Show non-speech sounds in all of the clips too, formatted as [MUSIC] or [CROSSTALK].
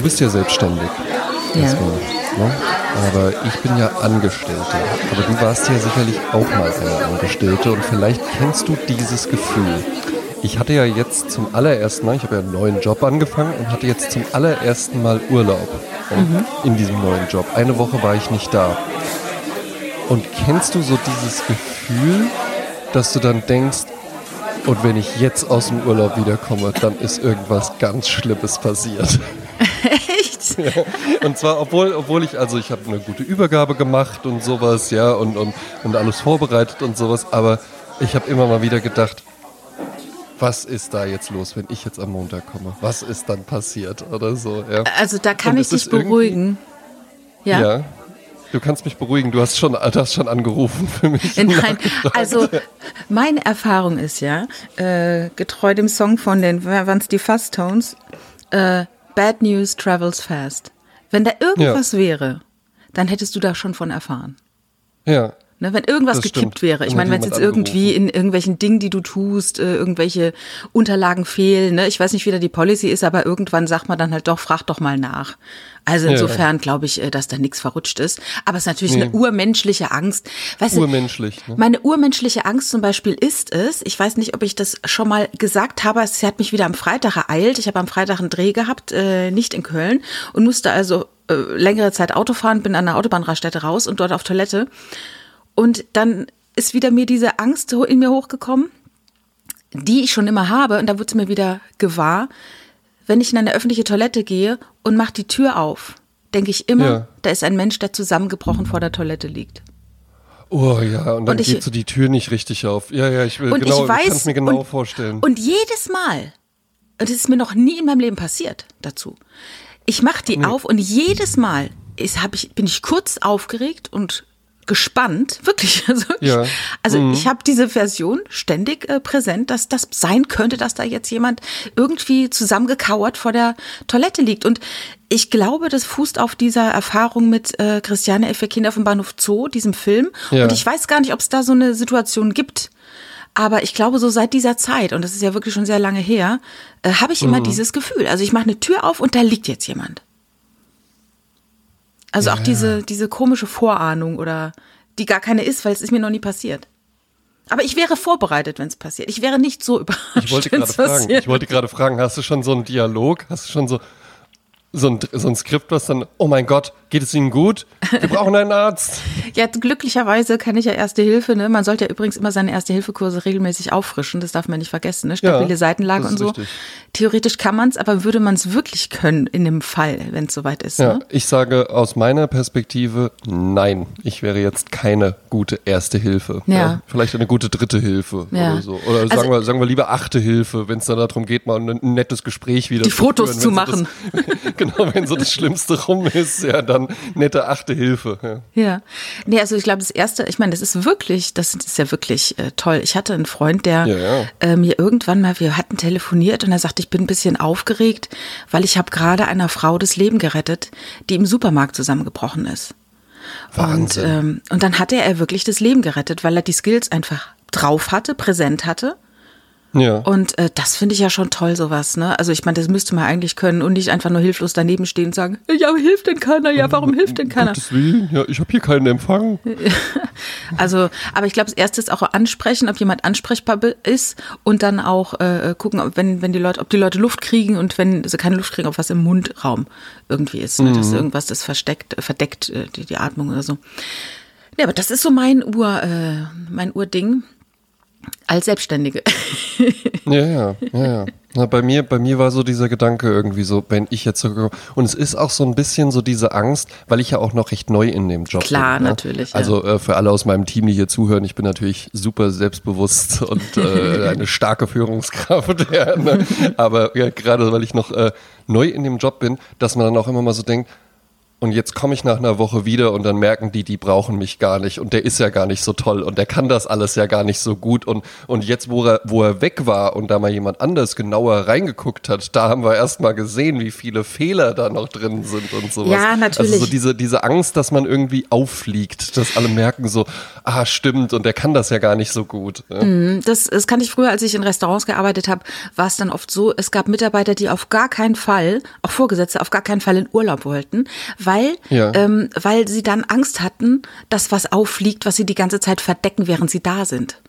du bist ja selbstständig. Ja. Erstmal, ne? Aber ich bin ja Angestellte. Aber du warst ja sicherlich auch mal eine Angestellte und vielleicht kennst du dieses Gefühl. Ich hatte ja jetzt zum allerersten Mal, ich habe ja einen neuen Job angefangen und hatte jetzt zum allerersten Mal Urlaub ne, in diesem neuen Job. Eine Woche war ich nicht da. Und kennst du so dieses Gefühl, dass du dann denkst, und wenn ich jetzt aus dem Urlaub wiederkomme, dann ist irgendwas ganz Schlimmes passiert. [LAUGHS] Echt? Und zwar, obwohl, obwohl ich, also ich habe eine gute Übergabe gemacht und sowas, ja, und, und, und alles vorbereitet und sowas, aber ich habe immer mal wieder gedacht, was ist da jetzt los, wenn ich jetzt am Montag komme? Was ist dann passiert oder so, ja. Also da kann Und ich dich beruhigen. Ja. Ja. Du kannst mich beruhigen, du hast schon, du hast schon angerufen für mich. Nein, [LAUGHS] also meine Erfahrung ist ja, äh, getreu dem Song von den, waren es die Fast Tones, äh, Bad News travels fast. Wenn da irgendwas wäre, dann hättest du da schon von erfahren. Ja. Ne, wenn irgendwas Das gekippt stimmt. wäre. Ich meine, wenn es jetzt irgendwie in irgendwelchen Dingen, die du tust, äh, irgendwelche Unterlagen fehlen, ne? ich weiß nicht, wie da die Policy ist, aber irgendwann sagt man dann halt doch, frag doch mal nach. Also Ja, insofern glaube ich, äh, dass da nichts verrutscht ist. Aber es ist natürlich Nee. eine urmenschliche Angst. Weißt du, Urmenschlich. Ne? meine urmenschliche Angst zum Beispiel ist es, ich weiß nicht, ob ich das schon mal gesagt habe, es hat mich wieder am Freitag ereilt. Ich habe am Freitag einen Dreh gehabt, äh, nicht in Köln und musste also äh, längere Zeit Auto fahren, bin an der Autobahnraststätte raus und dort auf Toilette. Und dann ist wieder mir diese Angst in mir hochgekommen, die ich schon immer habe. Und da wurde es mir wieder gewahr, wenn ich in eine öffentliche Toilette gehe und mache die Tür auf, denke ich immer, Ja. da ist ein Mensch, der zusammengebrochen vor der Toilette liegt. Oh ja, und dann Und ich- geht so die Tür nicht richtig auf. Ja, ja, ich will Und genau, ich weiß, kann es mir genau und, vorstellen. Und jedes Mal, und das ist mir noch nie in meinem Leben passiert dazu, ich mache die auf und jedes Mal ist, hab ich, bin ich kurz aufgeregt und gespannt, wirklich. [LAUGHS] Also, Ja. ich, also ich habe diese Version ständig äh, präsent, dass das sein könnte, dass da jetzt jemand irgendwie zusammengekauert vor der Toilette liegt. Und ich glaube, das fußt auf dieser Erfahrung mit äh, Christiane F. Kinder vom Bahnhof Zoo, diesem Film. Ja. Und ich weiß gar nicht, ob es da so eine Situation gibt. Aber ich glaube, so seit dieser Zeit, und das ist ja wirklich schon sehr lange her, äh, habe ich immer dieses Gefühl. Also ich mache eine Tür auf und da liegt jetzt jemand. Also auch diese, diese komische Vorahnung oder die gar keine ist, weil es ist mir noch nie passiert. Aber ich wäre vorbereitet, wenn es passiert. Ich wäre nicht so [LAUGHS] überrascht. Ich wollte gerade fragen, ich wollte gerade fragen, hast du schon so einen Dialog? Hast du schon so, so ein, so ein Skript, was dann, oh mein Gott, geht es Ihnen gut? Wir [LAUGHS] brauchen einen Arzt. Ja, glücklicherweise kann ich ja Erste Hilfe. Ne? Man sollte ja übrigens immer seine Erste-Hilfe-Kurse regelmäßig auffrischen. Das darf man nicht vergessen. Ne? Stabile Ja, Seitenlage und so. richtig. Theoretisch kann man es, aber würde man es wirklich können in dem Fall, wenn es soweit ist. Ja, Ne? ich sage aus meiner Perspektive, nein, ich wäre jetzt keine gute erste Hilfe. Ja. Vielleicht eine gute dritte Hilfe Ja. oder so. Oder Also- sagen, wir, sagen wir lieber achte Hilfe, wenn es dann darum geht, mal ein, ein nettes Gespräch wieder Die zu Fotos führen, zu machen. [LAUGHS] Genau, wenn so das Schlimmste rum ist, ja, dann nette achte Hilfe. Ja. Ja. Nee, also ich glaube, das erste, ich meine, das ist wirklich, das ist ja wirklich äh, toll. Ich hatte einen Freund, der Ja, ja. Äh, mir irgendwann mal, wir hatten telefoniert und er sagte, ich bin ein bisschen aufgeregt, weil ich habe gerade einer Frau das Leben gerettet, die im Supermarkt zusammengebrochen ist. Und, Wahnsinn. ähm, und dann hatte er wirklich das Leben gerettet, weil er die Skills einfach drauf hatte, präsent hatte. Ja. Und äh, das finde ich ja schon toll, sowas, ne? Also ich meine, das müsste man eigentlich können und nicht einfach nur hilflos daneben stehen und sagen, ja, aber hilft denn keiner? Ja, warum hilft denn keiner? Gottes Willen, ja, ich habe hier keinen Empfang. [LAUGHS] Also, aber ich glaube, das erste ist auch ansprechen, ob jemand ansprechbar ist und dann auch äh, gucken, ob, wenn, wenn die Leute, ob die Leute Luft kriegen und wenn sie keine Luft kriegen, ob was im Mundraum irgendwie ist. Ne? Dass irgendwas das versteckt, äh, verdeckt, äh, die, die Atmung oder so. Ja, aber das ist so mein Ur, äh, mein Urding als Selbstständige. [LAUGHS] Ja, ja, ja, ja. Na, bei mir, bei mir war so dieser Gedanke irgendwie so, wenn ich jetzt so, und es ist auch so ein bisschen so diese Angst, weil ich ja auch noch recht neu in dem Job Klar, bin. ne? natürlich, ja. Also äh, für alle aus meinem Team, die hier zuhören, ich bin natürlich super selbstbewusst [LAUGHS] und äh, eine starke Führungskraft. [LAUGHS] Ja, ne? Aber ja, gerade weil ich noch äh, neu in dem Job bin, dass man dann auch immer mal so denkt, und jetzt komme ich nach einer Woche wieder und dann merken die, die brauchen mich gar nicht und der ist ja gar nicht so toll und der kann das alles ja gar nicht so gut und, und jetzt, wo er, wo er weg war und da mal jemand anders genauer reingeguckt hat, da haben wir erst mal gesehen, wie viele Fehler da noch drin sind und sowas. Ja, natürlich. Also so diese, diese Angst, dass man irgendwie auffliegt, dass alle merken so, ah, stimmt und der kann das ja gar nicht so gut. Ne? Mhm, das, das kann ich früher, als ich in Restaurants gearbeitet habe, war es dann oft so, es gab Mitarbeiter, die auf gar keinen Fall, auch Vorgesetzte, auf gar keinen Fall in Urlaub wollten, weil, Ja. ähm, weil sie dann Angst hatten, dass was auffliegt, was sie die ganze Zeit verdecken, während sie da sind.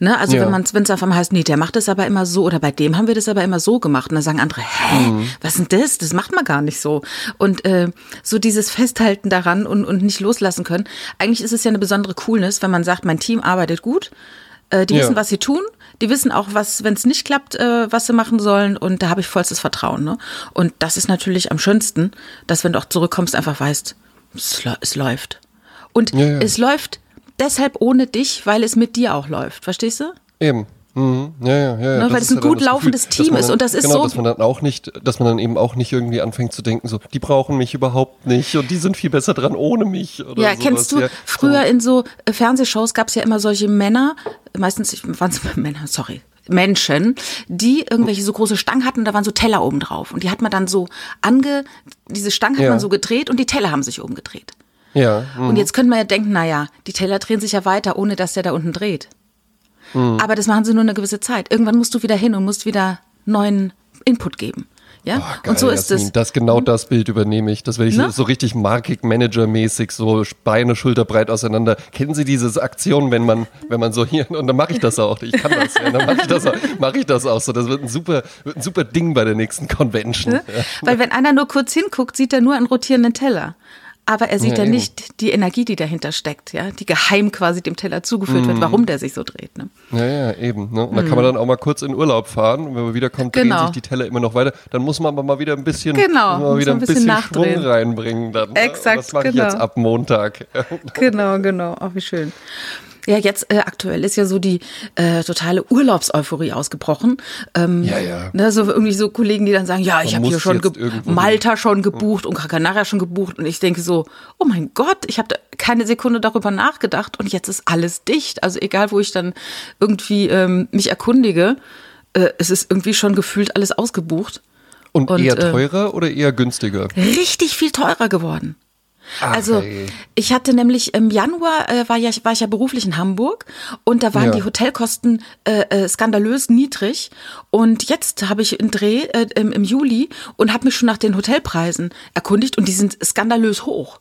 Ne? Also Ja. wenn man wenn es auf einmal heißt, nee, der macht das aber immer so oder bei dem haben wir das aber immer so gemacht und dann sagen andere, hä, Mhm. was ist denn das? Das macht man gar nicht so. Und äh, so dieses Festhalten daran und, und nicht loslassen können. Eigentlich ist es ja eine besondere Coolness, wenn man sagt, mein Team arbeitet gut, äh, die Ja. wissen, was sie tun, die wissen auch, was, wenn es nicht klappt, äh, was sie machen sollen und da habe ich vollstes Vertrauen. Ne? Und das ist natürlich am schönsten, dass wenn du auch zurückkommst, einfach weißt, es, es läuft. Und Ja, ja. es läuft deshalb ohne dich, weil es mit dir auch läuft. Verstehst du? Eben. Mhm. Ja, ja, ja. ja. Ne, weil es ein gut laufendes dass Team ist und das ist genau, so- dass man dann auch nicht, dass man dann eben auch nicht irgendwie anfängt zu denken, so, die brauchen mich überhaupt nicht und die sind viel besser dran ohne mich. Oder Ja, sowas. kennst du, Ja, früher in so äh, Fernsehshows gab es ja immer solche Männer, meistens waren es [LAUGHS] Männer, sorry, Menschen, die irgendwelche so große Stangen hatten und da waren so Teller oben drauf. Und die hat man dann so ange, diese Stangen hat Ja. man so gedreht und die Teller haben sich oben gedreht. Ja, mhm. Und jetzt könnte man ja denken, naja, die Teller drehen sich ja weiter, ohne dass der da unten dreht. Mhm. Aber das machen sie nur eine gewisse Zeit. Irgendwann musst du wieder hin und musst wieder neuen Input geben. Ja? Ah, geil, und so ist Jasmin. es. Das genau das Bild übernehme ich. Das werde ich Ne? so richtig markig Manager-mäßig, so Beine schulterbreit auseinander. Kennen Sie diese Aktion, wenn man, wenn man so hier, und dann mache ich das auch. Ich kann das, ja, dann mache ich das auch, mache ich das auch so. Das wird ein super, wird ein super Ding bei der nächsten Convention. Ne? Ja. Weil wenn einer nur kurz hinguckt, sieht er nur einen rotierenden Teller. Aber er sieht Ja, ja, eben. nicht die Energie, die dahinter steckt, ja, die geheim quasi dem Teller zugeführt Mhm. wird, warum der sich so dreht. Ne? Ja, ja, eben. Ne? Und da kann man dann auch mal kurz in Urlaub fahren und wenn man wiederkommt, drehen Mhm. Genau. sich die Teller immer noch weiter. Dann muss man aber mal wieder ein bisschen, Genau, muss wieder ein bisschen bisschen, Schwung reinbringen. Dann, ne? Exakt, Und Das mache ich genau. jetzt ab Montag. Genau, genau. Auch wie schön. Ja, jetzt äh, aktuell ist ja so die äh, totale Urlaubseuphorie ausgebrochen. Ähm, Ja, ja. Ne, so irgendwie so Kollegen, die dann sagen, ja, ich habe hier schon. Malta schon gebucht und Gran Canaria schon gebucht und ich denke so, oh mein Gott, ich habe keine Sekunde darüber nachgedacht und jetzt ist alles dicht. Also egal, wo ich dann irgendwie ähm, mich erkundige, äh, es ist irgendwie schon gefühlt alles ausgebucht. Und, Und, eher äh, teurer oder eher günstiger? Richtig viel teurer geworden. Ach, Also ich hatte nämlich im Januar äh, war, ja, war ich ja beruflich in Hamburg und da waren Ja. die Hotelkosten äh, äh, skandalös niedrig und jetzt habe ich einen Dreh äh, im, im Juli und habe mich schon nach den Hotelpreisen erkundigt und die sind skandalös hoch.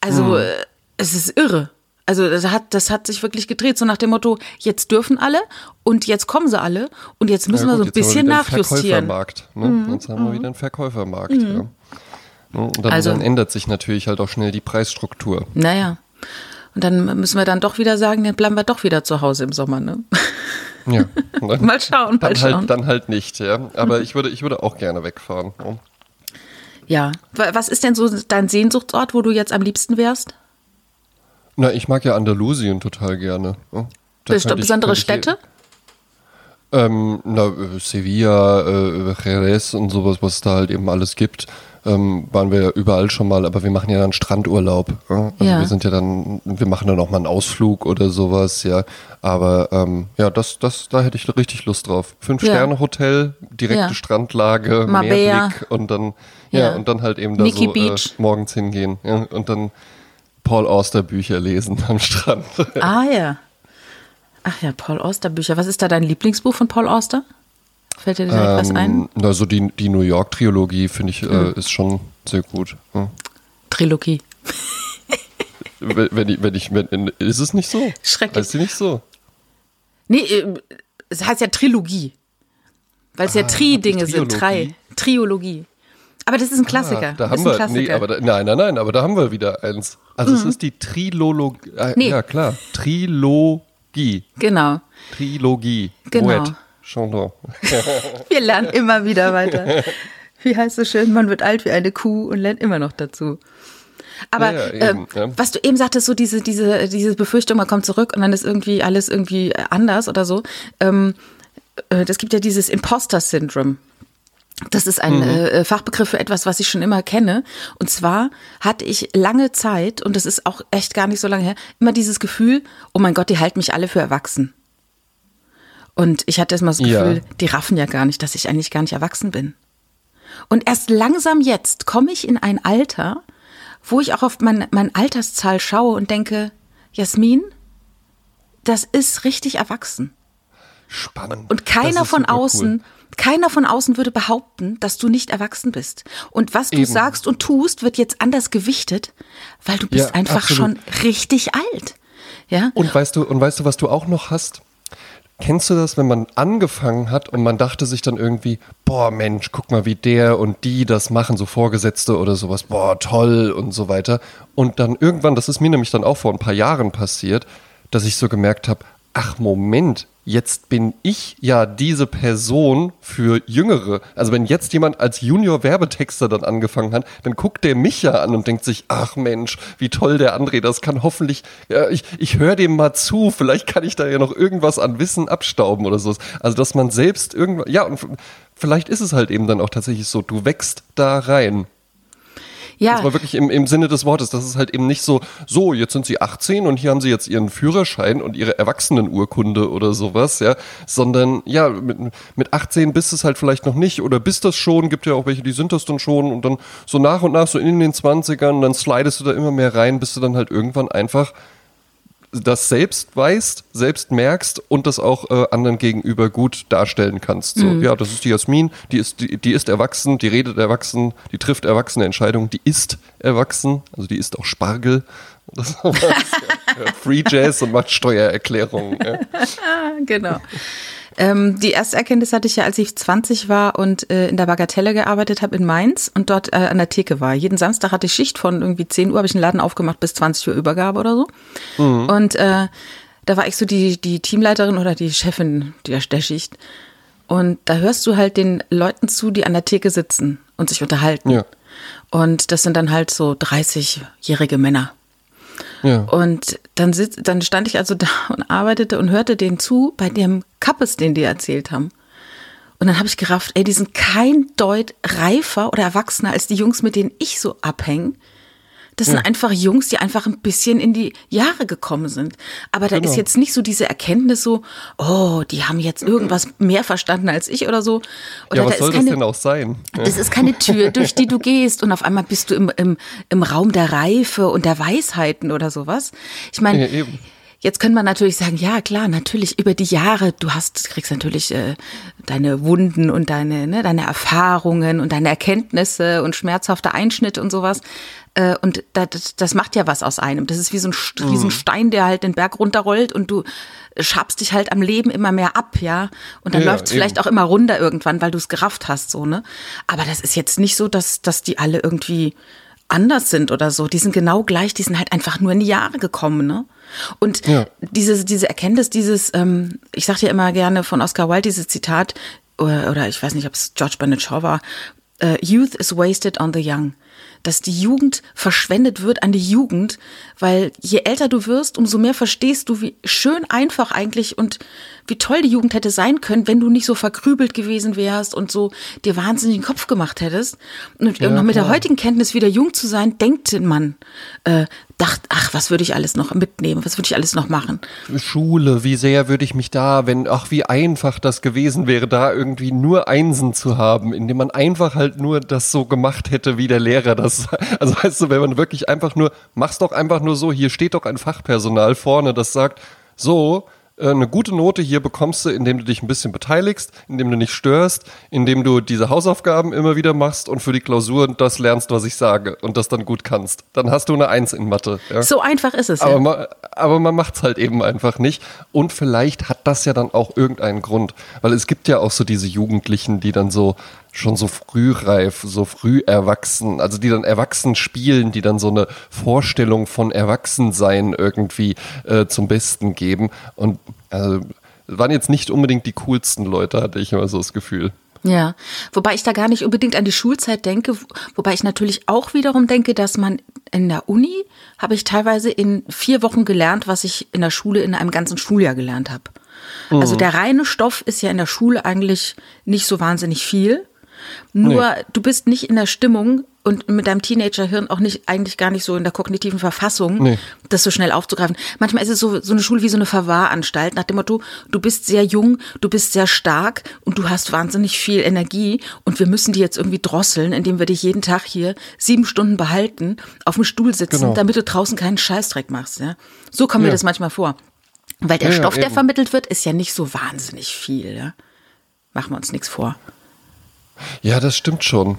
Also Hm. äh, es ist irre. Also das hat, das hat sich wirklich gedreht, so nach dem Motto, jetzt dürfen alle und jetzt kommen sie alle und jetzt müssen Ja, wir so gut, ein bisschen nachjustieren. Mhm. Verkäufermarkt. Ne? Jetzt haben wir wieder einen Verkäufermarkt. Ja. Ne? Und dann, Also- dann ändert sich natürlich halt auch schnell die Preisstruktur. Naja. Und dann müssen wir dann doch wieder sagen, dann bleiben wir doch wieder zu Hause im Sommer, ne? Ja. [LAUGHS] Dann- Mal schauen, mal Dann schauen. halt, dann halt nicht, ja. Aber ich würde, ich würde auch gerne wegfahren. Ja. Ja. Wa- Was ist denn so dein Sehnsuchtsort, wo du jetzt am liebsten wärst? Na, ich mag ja Andalusien total gerne. Ja. Da besondere ich Städte? Ähm, na, äh, Sevilla, äh, Jerez und sowas, was es da halt eben alles gibt, ähm, waren wir ja überall schon mal, aber wir machen ja dann Strandurlaub. Ja? Also Ja. wir sind ja dann, wir machen dann auch mal einen Ausflug oder sowas, ja. Aber ähm, ja, das, das, da hätte ich richtig Lust drauf. Fünf-Sterne-Hotel, direkte. Strandlage, Marbella. Meerblick und dann, ja, und dann halt eben da Nikki so äh, morgens hingehen und dann Paul Auster Bücher lesen [LAUGHS] am Strand. Ah ja. Ach ja, Paul Auster Bücher. Was ist da dein Lieblingsbuch von Paul Auster? Fällt dir direkt was ein? Ähm, Also die, die New York-Trilogie, finde ich, Hm. äh, ist schon sehr gut. Ja. Trilogie. Wenn, wenn ich, wenn ich, wenn, ist es nicht so? Schrecklich. Heißt sie nicht so? Nee, äh, es heißt ja Trilogie. Weil es ja Tri-Dinge sind. Drei. Triologie? Aber das ist ein Klassiker. Ah, da haben ist wir, nee, aber da, nein, nein, nein, aber da haben wir wieder eins. Also es ist die Trilologie, äh, Nee. ja klar, Trilogie, genau. Trilogie, Genau. Moet, Chandon. [LAUGHS] Wir lernen immer wieder weiter. Wie heißt es schön, man wird alt wie eine Kuh und lernt immer noch dazu. Aber Ja, ja, eben, ähm, ja. was du eben sagtest, so diese, diese, diese Befürchtung, man kommt zurück und dann ist irgendwie alles irgendwie anders oder so. Ähm, äh, das gibt ja dieses Imposter-Syndrom. Das ist ein Mhm. äh, Fachbegriff für etwas, was ich schon immer kenne. Und zwar hatte ich lange Zeit, und das ist auch echt gar nicht so lange her, immer dieses Gefühl, oh mein Gott, die halten mich alle für erwachsen. Und ich hatte immer das Ja. Gefühl, die raffen ja gar nicht, dass ich eigentlich gar nicht erwachsen bin. Und erst langsam jetzt komme ich in ein Alter, wo ich auch auf mein, meine Alterszahl schaue und denke, Jasmin, das ist richtig erwachsen. Spannend. Und keiner von super cool. außen, keiner von außen würde behaupten, dass du nicht erwachsen bist. Und was du Eben. sagst und tust, wird jetzt anders gewichtet, weil du bist Ja, einfach absolut. schon richtig alt. Ja? Und weißt du, und weißt du, was du auch noch hast? Kennst du das, wenn man angefangen hat und man dachte sich dann irgendwie, boah Mensch, guck mal, wie der und die das machen, so Vorgesetzte oder sowas, boah, toll und so weiter. Und dann irgendwann, das ist mir nämlich dann auch vor ein paar Jahren passiert, dass ich so gemerkt habe, ach Moment, jetzt bin ich ja diese Person für Jüngere. Also wenn jetzt jemand als Junior-Werbetexter dann angefangen hat, dann guckt der mich ja an und denkt sich, ach Mensch, wie toll der André das kann. Hoffentlich, ja, ich, ich höre dem mal zu, vielleicht kann ich da ja noch irgendwas an Wissen abstauben oder so. Also dass man selbst irgendwann, ja, und vielleicht ist es halt eben dann auch tatsächlich so, du wächst da rein. Ja. Das war wirklich im, im Sinne des Wortes. Das ist halt eben nicht so, so, jetzt sind sie 18 und hier haben sie jetzt ihren Führerschein und ihre Erwachsenenurkunde oder sowas, ja. Sondern, ja, mit, mit 18 bist es halt vielleicht noch nicht oder bist das schon, gibt ja auch welche, die sind das dann schon und dann so nach und nach, so in den 20ern, dann slidest du da immer mehr rein, bis du dann halt irgendwann einfach das selbst weißt, selbst merkst und das auch äh, anderen gegenüber gut darstellen kannst. So, ja, das ist die Jasmin, die ist, die, die ist erwachsen, die redet erwachsen, die trifft erwachsene Entscheidungen, die ist erwachsen, also die ist auch Spargel. [LAUGHS] Das sowas, ja. Hört Free Jazz und macht Steuererklärungen. Ja. [LAUGHS] genau. Ähm, die erste Erkenntnis hatte ich ja, als ich 20 war und äh, in der Bagatelle gearbeitet habe in Mainz und dort äh, an der Theke war. Jeden Samstag hatte ich Schicht von irgendwie 10 Uhr, habe ich einen Laden aufgemacht bis 20 Uhr Übergabe oder so. Und äh, da war ich so die, die Teamleiterin oder die Chefin der, der Schicht. Und da hörst du halt den Leuten zu, die an der Theke sitzen und sich unterhalten. Ja. Und das sind dann halt so 30-jährige Männer. Ja. Und dann, sitz, dann stand ich also da und arbeitete und hörte denen zu bei dem Kappes, den die erzählt haben. Und dann habe ich gerafft, ey, die sind kein Deut reifer oder erwachsener als die Jungs, mit denen ich so abhänge. Das sind einfach Jungs, die einfach ein bisschen in die Jahre gekommen sind. Aber da Genau. ist jetzt nicht so diese Erkenntnis so, oh, die haben jetzt irgendwas mehr verstanden als ich oder so. Oder ja, was da soll ist das keine, denn auch sein? Ja. das ist keine Tür, durch die du [LAUGHS] gehst und auf einmal bist du im, im, im Raum der Reife und der Weisheiten oder sowas. Ich meine, Ja. Jetzt könnte man natürlich sagen, ja klar, natürlich über die Jahre, du hast, kriegst natürlich äh, deine Wunden und deine, ne, deine Erfahrungen und deine Erkenntnisse und schmerzhafte Einschnitte und sowas. Äh, und das, das macht ja was aus einem. Das ist wie so ein St- Mhm. Riesenstein, der halt den Berg runterrollt und du schabst dich halt am Leben immer mehr ab, ja. Und dann Ja, läuft es vielleicht auch immer runter irgendwann, weil du es gerafft hast, so, ne? Aber das ist jetzt nicht so, dass, dass die alle irgendwie anders sind oder so. Die sind genau gleich, die sind halt einfach nur in die Jahre gekommen, ne? Und Ja. diese, diese Erkenntnis, dieses, ähm, ich sag dir immer gerne von Oscar Wilde dieses Zitat, oder, oder ich weiß nicht, ob es George Bernard Shaw war, äh, Youth is wasted on the young. Dass die Jugend verschwendet wird an die Jugend, weil je älter du wirst, umso mehr verstehst du, wie schön einfach eigentlich und wie toll die Jugend hätte sein können, wenn du nicht so verkrübelt gewesen wärst und so dir wahnsinnig den Kopf gemacht hättest. Und Ja, noch mit der klar. heutigen Kenntnis wieder jung zu sein, denkt man, äh, dacht, ach, was würde ich alles noch mitnehmen, was würde ich alles noch machen? Schule, wie sehr würde ich mich da, wenn, ach, wie einfach das gewesen wäre, da irgendwie nur Einsen zu haben, indem man einfach halt nur das so gemacht hätte, wie der Lehrer das. [LAUGHS] Also weißt du, wenn man wirklich einfach nur, mach's doch einfach nur so, hier steht doch ein Fachpersonal vorne, das sagt, so, eine gute Note hier bekommst du, indem du dich ein bisschen beteiligst, indem du nicht störst, indem du diese Hausaufgaben immer wieder machst und für die Klausuren das lernst, was ich sage und das dann gut kannst. Dann hast du eine Eins in Mathe. Ja? So einfach ist es. Aber ja. man, aber man macht es halt eben einfach nicht. Und vielleicht hat das ja dann auch irgendeinen Grund. Weil es gibt ja auch so diese Jugendlichen, die dann so schon so frühreif, so früh erwachsen, also die dann erwachsen spielen, die dann so eine Vorstellung von Erwachsensein irgendwie äh, zum Besten geben. Und also, waren jetzt nicht unbedingt die coolsten Leute, hatte ich immer so das Gefühl. Ja, wobei ich da gar nicht unbedingt an die Schulzeit denke, wobei ich natürlich auch wiederum denke, dass man in der Uni habe ich teilweise in vier Wochen gelernt, was ich in der Schule in einem ganzen Schuljahr gelernt habe. Also der reine Stoff ist ja in der Schule eigentlich nicht so wahnsinnig viel. Nur nee. du bist nicht in der Stimmung und mit deinem Teenagerhirn auch nicht eigentlich gar nicht so in der kognitiven Verfassung, nee. das so schnell aufzugreifen. Manchmal ist es so, so eine Schule wie so eine Verwahranstalt nach dem Motto, du bist sehr jung, du bist sehr stark und du hast wahnsinnig viel Energie und wir müssen die jetzt irgendwie drosseln, indem wir dich jeden Tag hier sieben Stunden behalten, auf dem Stuhl sitzen, genau. damit du draußen keinen Scheißdreck machst. Ja? So kommt ja. mir das manchmal vor. Weil der ja, Stoff, der vermittelt wird, ist ja nicht so wahnsinnig viel. Ja? Machen wir uns nichts vor. Ja, das stimmt schon.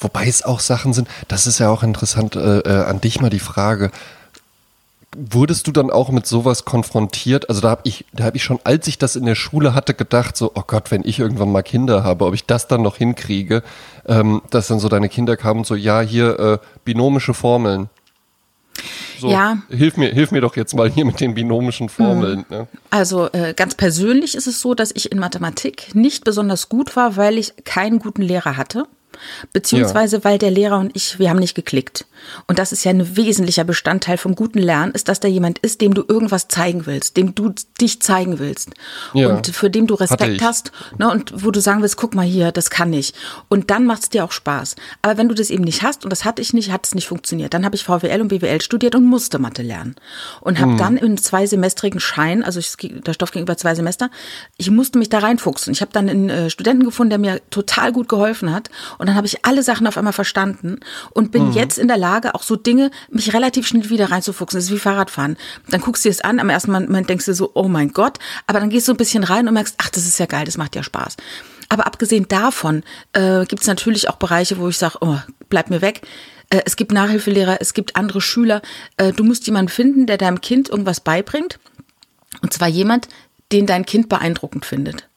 Wobei es auch Sachen sind, das ist ja auch interessant, äh, äh, an dich mal die Frage. Wurdest du dann auch mit sowas konfrontiert? Also da habe ich, da habe ich schon, als ich das in der Schule hatte, gedacht, so, oh Gott, wenn ich irgendwann mal Kinder habe, ob ich das dann noch hinkriege, ähm, dass dann so deine Kinder kamen und so, ja, hier äh, binomische Formeln. So, ja. Hilf mir, hilf mir doch jetzt mal hier mit den binomischen Formeln. Mhm. Ne? Also äh, ganz persönlich ist es so, dass ich in Mathematik nicht besonders gut war, weil ich keinen guten Lehrer hatte. Beziehungsweise, ja. weil der Lehrer und ich, wir haben nicht geklickt. Und das ist ja ein wesentlicher Bestandteil vom guten Lernen, ist, dass da jemand ist, dem du irgendwas zeigen willst, dem du dich zeigen willst. Ja. Und für dem du Respekt hast, ne, und wo du sagen willst, guck mal hier, das kann ich. Und dann macht es dir auch Spaß. Aber wenn du das eben nicht hast, und das hatte ich nicht, hat es nicht funktioniert. Dann habe ich VWL und BWL studiert und musste Mathe lernen. Und habe hm. dann in zwei semestrigen Schein, also ich, der Stoff ging über zwei Semester, ich musste mich da reinfuchsen. Ich habe dann einen äh, Studenten gefunden, der mir total gut geholfen hat. Und dann habe ich alle Sachen auf einmal verstanden und bin mhm. jetzt in der Lage, auch so Dinge, mich relativ schnell wieder reinzufuchsen. Das ist wie Fahrradfahren. Dann guckst du es an, am ersten Moment denkst du so, oh mein Gott, aber dann gehst du ein bisschen rein und merkst, ach, das ist ja geil, das macht ja Spaß. Aber abgesehen davon äh, gibt es natürlich auch Bereiche, wo ich sage, oh, bleib mir weg. Äh, es gibt Nachhilfelehrer, es gibt andere Schüler. Äh, du musst jemanden finden, der deinem Kind irgendwas beibringt. Und zwar jemand, den dein Kind beeindruckend findet.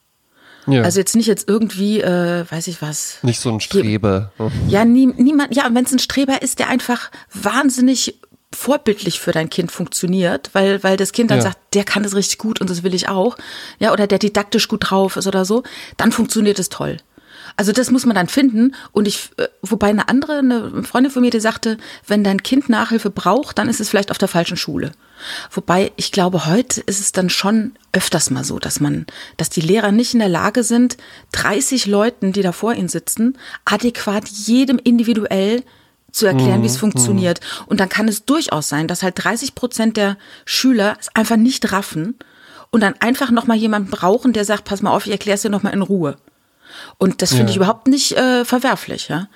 Ja. Also jetzt nicht jetzt irgendwie, äh, weiß ich was. Nicht so ein Streber. Ja, nie, niemand, ja, wenn es ein Streber ist, der einfach wahnsinnig vorbildlich für dein Kind funktioniert, weil, weil das Kind dann ja. sagt, der kann das richtig gut und das will ich auch, ja, oder der didaktisch gut drauf ist oder so, dann funktioniert es toll. Also das muss man dann finden. Und ich, äh, wobei eine andere, eine Freundin von mir, die sagte, wenn dein Kind Nachhilfe braucht, dann ist es vielleicht auf der falschen Schule. Wobei ich glaube, heute ist es dann schon öfters mal so, dass man, dass die Lehrer nicht in der Lage sind, 30 Leuten, die da vor ihnen sitzen, adäquat jedem individuell zu erklären, wie es mhm, funktioniert. Mhm. Und dann kann es durchaus sein, dass halt 30 Prozent der Schüler es einfach nicht raffen und dann einfach nochmal jemanden brauchen, der sagt, pass mal auf, ich erkläre es dir nochmal in Ruhe. Und das finde ja. ich überhaupt nicht äh, verwerflich, ja.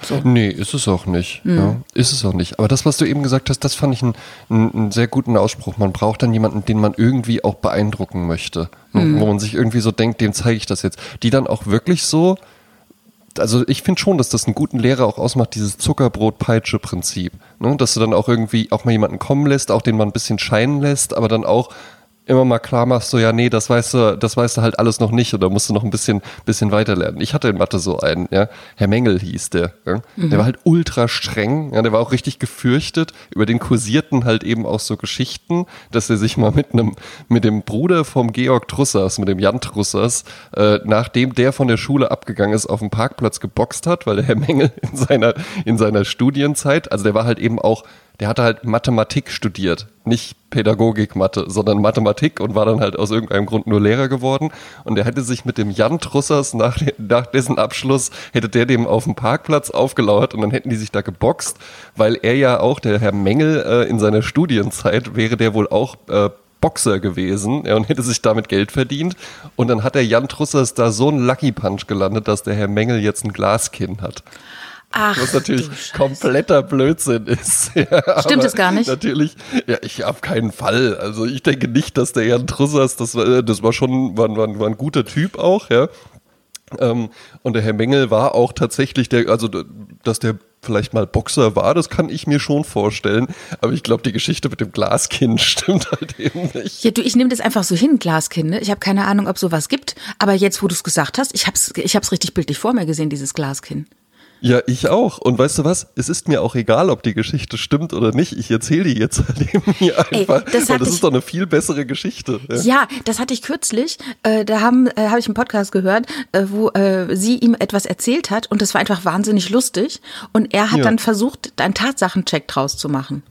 So. Nee, ist es auch nicht. Mhm. Ja, ist es auch nicht. Aber das, was du eben gesagt hast, das fand ich einen, einen, sehr guten Ausspruch. Man braucht dann jemanden, den man irgendwie auch beeindrucken möchte. Mhm. Wo man sich irgendwie so denkt, dem zeige ich das jetzt. Die dann auch wirklich so, also ich finde schon, dass das einen guten Lehrer auch ausmacht, dieses Zuckerbrot-Peitsche-Prinzip. Ne? Dass du dann auch irgendwie auch mal jemanden kommen lässt, auch den man ein bisschen scheinen lässt, aber dann auch immer mal klar machst, so ja, nee, das weißt du, das weißt du halt alles noch nicht oder musst du noch ein bisschen, bisschen weiter lernen. Ich hatte in Mathe so einen, ja, Herr Mengel hieß der, ja? Mhm. der war halt ultra streng, ja, der war auch richtig gefürchtet, über den kursierten halt eben auch so Geschichten, dass er sich mal mit einem, mit dem Bruder vom Georg Trussers, mit dem Jan Trussers, äh, nachdem der von der Schule abgegangen ist, auf dem Parkplatz geboxt hat, weil der Herr Mengel in seiner, in seiner Studienzeit, also der war halt eben auch der hatte halt Mathematik studiert. Nicht Pädagogik-Mathe, sondern Mathematik und war dann halt aus irgendeinem Grund nur Lehrer geworden. Und der hätte sich mit dem Jan Trussers nach, nach dessen Abschluss, hätte der dem auf dem Parkplatz aufgelauert und dann hätten die sich da geboxt, weil er ja auch, der Herr Mengel, äh, in seiner Studienzeit wäre der wohl auch äh, Boxer gewesen ja, und hätte sich damit Geld verdient. Und dann hat der Jan Trussers da so einen Lucky Punch gelandet, dass der Herr Mengel jetzt ein Glaskinn hat. Ach, was natürlich kompletter Blödsinn ist. [LAUGHS] Ja, Stimmt es gar nicht? Natürlich, ja, ich auf keinen Fall. Also ich denke nicht, dass der Jan Trussers, das war, das war schon, war, war, war ein guter Typ auch, ja. Ähm, und der Herr Mengel war auch tatsächlich der, also dass der vielleicht mal Boxer war, das kann ich mir schon vorstellen. Aber ich glaube, die Geschichte mit dem Glaskind [LAUGHS] stimmt halt eben nicht. Ja, du, ich nehme das einfach so hin, Glaskind. Ich habe keine Ahnung, ob sowas gibt. Aber jetzt, wo du es gesagt hast, ich habe es ich hab's richtig bildlich vor mir gesehen, dieses Glaskind. Ja, ich auch. Und weißt du was? Es ist mir auch egal, ob die Geschichte stimmt oder nicht. Ich erzähle die jetzt halt mir einfach. Ey, das, das ist doch eine viel bessere Geschichte. Ja, ja das hatte ich kürzlich. Äh, da haben äh, habe ich einen Podcast gehört, äh, wo äh, sie ihm etwas erzählt hat und das war einfach wahnsinnig lustig. Und er hat ja. dann versucht, einen Tatsachencheck draus zu machen.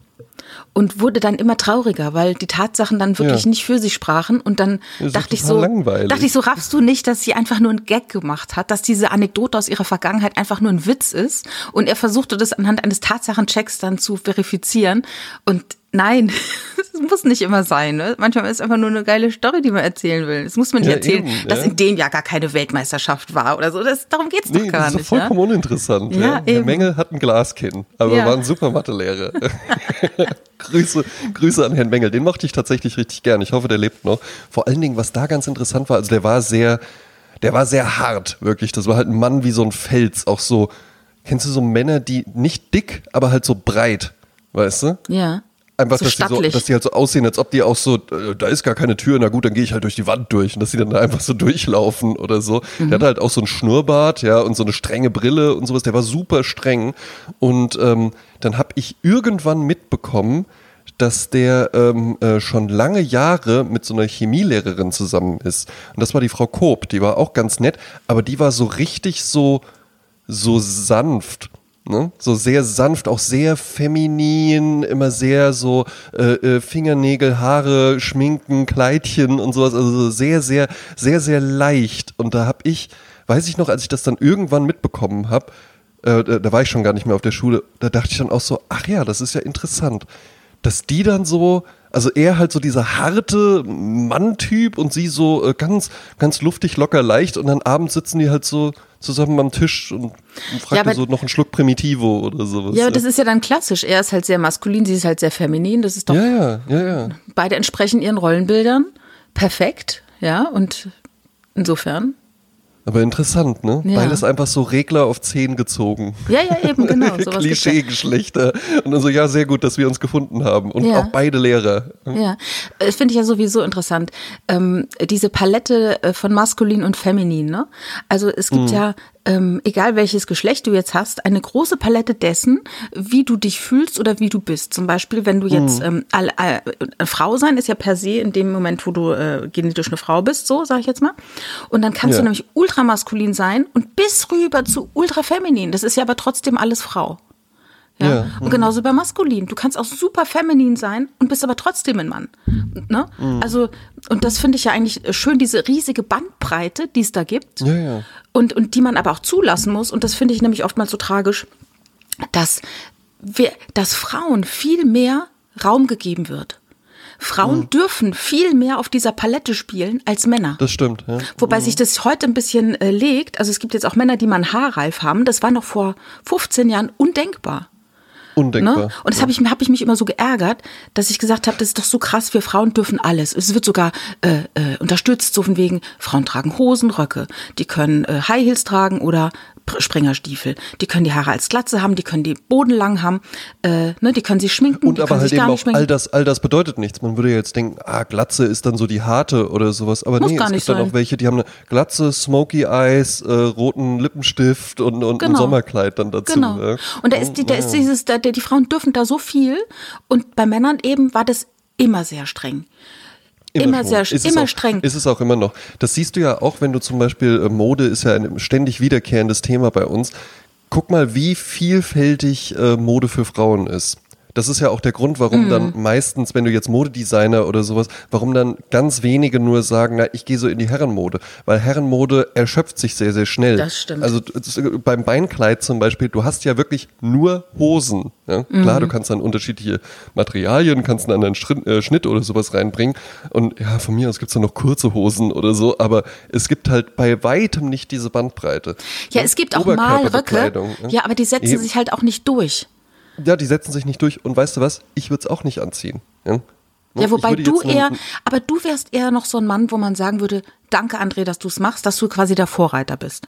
Und wurde dann immer trauriger, weil die Tatsachen dann wirklich Ja. nicht für sie sprachen und dann dachte ich so, langweilig. dachte ich so, raffst du nicht, dass sie einfach nur einen Gag gemacht hat, dass diese Anekdote aus ihrer Vergangenheit einfach nur ein Witz ist und er versuchte das anhand eines Tatsachenchecks dann zu verifizieren und Nein, [LAUGHS] es muss nicht immer sein. Ne? Manchmal ist es einfach nur eine geile Story, die man erzählen will. Das muss man nicht Ja, erzählen, eben, dass ja. in dem Jahr gar keine Weltmeisterschaft war oder so. Das, darum geht's doch Nee, gar das ist doch nicht. Ja? vollkommen uninteressant. Ja, Ja. Mengel hat ein Glaskinn, aber Ja. war ein super Mathelehrer. [LAUGHS] Grüße, Grüße an Herrn Mengel. Den mochte ich tatsächlich richtig gern. Ich hoffe, der lebt noch. Vor allen Dingen, was da ganz interessant war, also der war sehr, der war sehr hart, wirklich. Das war halt ein Mann wie so ein Fels. Auch so, kennst du so Männer, die nicht dick, aber halt so breit, weißt du? Ja. Einfach, so dass, die so, dass die halt so aussehen, als ob die auch so, äh, da ist gar keine Tür, na gut, dann gehe ich halt durch die Wand durch und dass die dann da einfach so durchlaufen oder so. Mhm. Der hatte halt auch so ein Schnurrbart, ja, und so eine strenge Brille und sowas, der war super streng. Und ähm, dann habe ich irgendwann mitbekommen, dass der ähm, äh, schon lange Jahre mit so einer Chemielehrerin zusammen ist. Und das war die Frau Koop, die war auch ganz nett, aber die war so richtig so, so sanft. Ne? So sehr sanft, auch sehr feminin, immer sehr so äh, äh, Fingernägel, Haare, Schminken, Kleidchen und sowas. Also so sehr, sehr, sehr, sehr leicht. Und da habe ich, weiß ich noch, als ich das dann irgendwann mitbekommen habe, äh, da war ich schon gar nicht mehr auf der Schule, da dachte ich dann auch so, ach ja, das ist ja interessant, dass die dann so, also er halt so dieser harte Mann-Typ und sie so äh, ganz, ganz luftig, locker, leicht und dann abends sitzen die halt so zusammen am Tisch und, und fragt Ja, aber- so noch einen Schluck Primitivo oder sowas. Ja, das ist ja dann klassisch. Er ist halt sehr maskulin, sie ist halt sehr feminin. Das ist doch ja, ja, ja, ja. beide entsprechen ihren Rollenbildern perfekt, ja. Und insofern, Aber interessant, ne? Ja. Beides einfach so Regler auf 10 gezogen. ja, ja, eben genau. [LAUGHS] Sowas. Klischee-Geschlechter. Und dann so, ja, sehr gut, dass wir uns gefunden haben. Und Ja. auch beide Lehrer. Ja, das finde ich ja sowieso interessant. Ähm, diese Palette äh, von maskulin und feminin, ne? Also es gibt ja, ähm, egal welches Geschlecht du jetzt hast, eine große Palette dessen, wie du dich fühlst oder wie du bist. Zum Beispiel, wenn du jetzt ähm, all, all, äh, Frau sein ist ja per se in dem Moment, wo du äh, genetisch eine Frau bist, so sage ich jetzt mal. Und dann kannst Ja. du nämlich ultramaskulin sein und bis rüber zu ultrafeminin. Das ist ja aber trotzdem alles Frau. Ja. Ja. Und genauso bei maskulin. Du kannst auch super feminin sein und bist aber trotzdem ein Mann. Ne? Mhm. Also, und das finde ich ja eigentlich schön, diese riesige Bandbreite, die es da gibt. Ja, ja. Und, und die man aber auch zulassen muss. Und das finde ich nämlich oftmals so tragisch, dass, wir, dass Frauen viel mehr Raum gegeben wird. Frauen Mhm. dürfen viel mehr auf dieser Palette spielen als Männer. Das stimmt, ja. Wobei sich das heute ein bisschen äh, legt. Also es gibt jetzt auch Männer, die mal einen Haarreif haben. Das war noch vor 15 Jahren undenkbar. Undenkbar. Ne? Und das habe ich, hab ich mich immer so geärgert, dass ich gesagt habe, das ist doch so krass, wir Frauen dürfen alles. Es wird sogar äh, äh, unterstützt, so von wegen, Frauen tragen Hosen, Röcke, die können äh, High Heels tragen oder Springerstiefel. Die können die Haare als Glatze haben, die können die bodenlang haben, äh, ne, die können sich schminken, Und aber halt eben auch all das, all das bedeutet nichts. Man würde ja jetzt denken, ah, Glatze ist dann so die harte oder sowas. Aber Muss nee, es gibt dann sein. auch welche, die haben eine Glatze, Smoky Eyes, äh, roten Lippenstift und, und ein Genau. Sommerkleid dann dazu. Genau. Ja. Und da ist, die, da ist dieses, da, die Frauen dürfen da so viel und bei Männern eben war das immer sehr streng. Immer schon. sehr- Ist immer auch, streng. Ist es auch immer noch. Das siehst du ja auch, wenn du zum Beispiel, äh, Mode ist ja ein ständig wiederkehrendes Thema bei uns. Guck mal, wie vielfältig äh, Mode für Frauen ist. Das ist ja auch der Grund, warum Mhm. dann meistens, wenn du jetzt Modedesigner oder sowas, warum dann ganz wenige nur sagen, na, ich gehe so in die Herrenmode. Weil Herrenmode erschöpft sich sehr, sehr schnell. Das stimmt. Also das ist, beim Beinkleid zum Beispiel, du hast ja wirklich nur Hosen. Ja? Klar, Mhm. du kannst dann unterschiedliche Materialien, kannst einen anderen Schritt, äh, Schnitt oder sowas reinbringen. Und ja, von mir aus gibt's dann noch kurze Hosen oder so, aber es gibt halt bei weitem nicht diese Bandbreite. Ja, es gibt auch mal Röcke. Oberkörperbekleidung, Ja, aber die setzen Eben. sich halt auch nicht durch. Ja, die setzen sich nicht durch. Und weißt du was? Ich würde es auch nicht anziehen. Ja, Ja, wobei du eher, aber du wärst eher noch so ein Mann, wo man sagen würde, danke André, dass du es machst, dass du quasi der Vorreiter bist.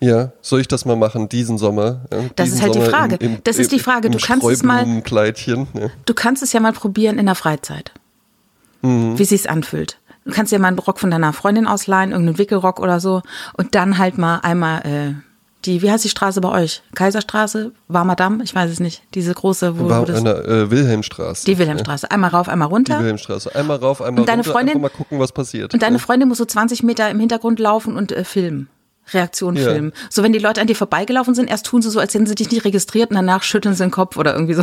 Ja, soll ich das mal machen diesen Sommer? Ja, Das diesen ist halt die Sommer Frage. Im, im, Das ist die Frage. Du kannst es mal- Ja. Du kannst es ja mal probieren in der Freizeit. Mhm. Wie sich's anfühlt. Du kannst dir mal einen Rock von deiner Freundin ausleihen, irgendeinen Wickelrock oder so und dann halt mal einmal äh, die, wie heißt die Straße bei euch? Kaiserstraße? Warmer Ich weiß es nicht. Diese große, wo, War das, der äh, Wilhelmstraße. die Wilhelmstraße. Einmal rauf, einmal Die runter. Wilhelmstraße. Einmal rauf, einmal Und deine runter, Freundin- einfach mal gucken, was passiert. Und deine Ja. Freundin muss so 20 Meter im Hintergrund laufen und äh, filmen. Reaktion Ja. filmen. So, wenn die Leute an dir vorbeigelaufen sind, erst tun sie so, als hätten sie dich nicht registriert und danach schütteln sie den Kopf oder irgendwie so.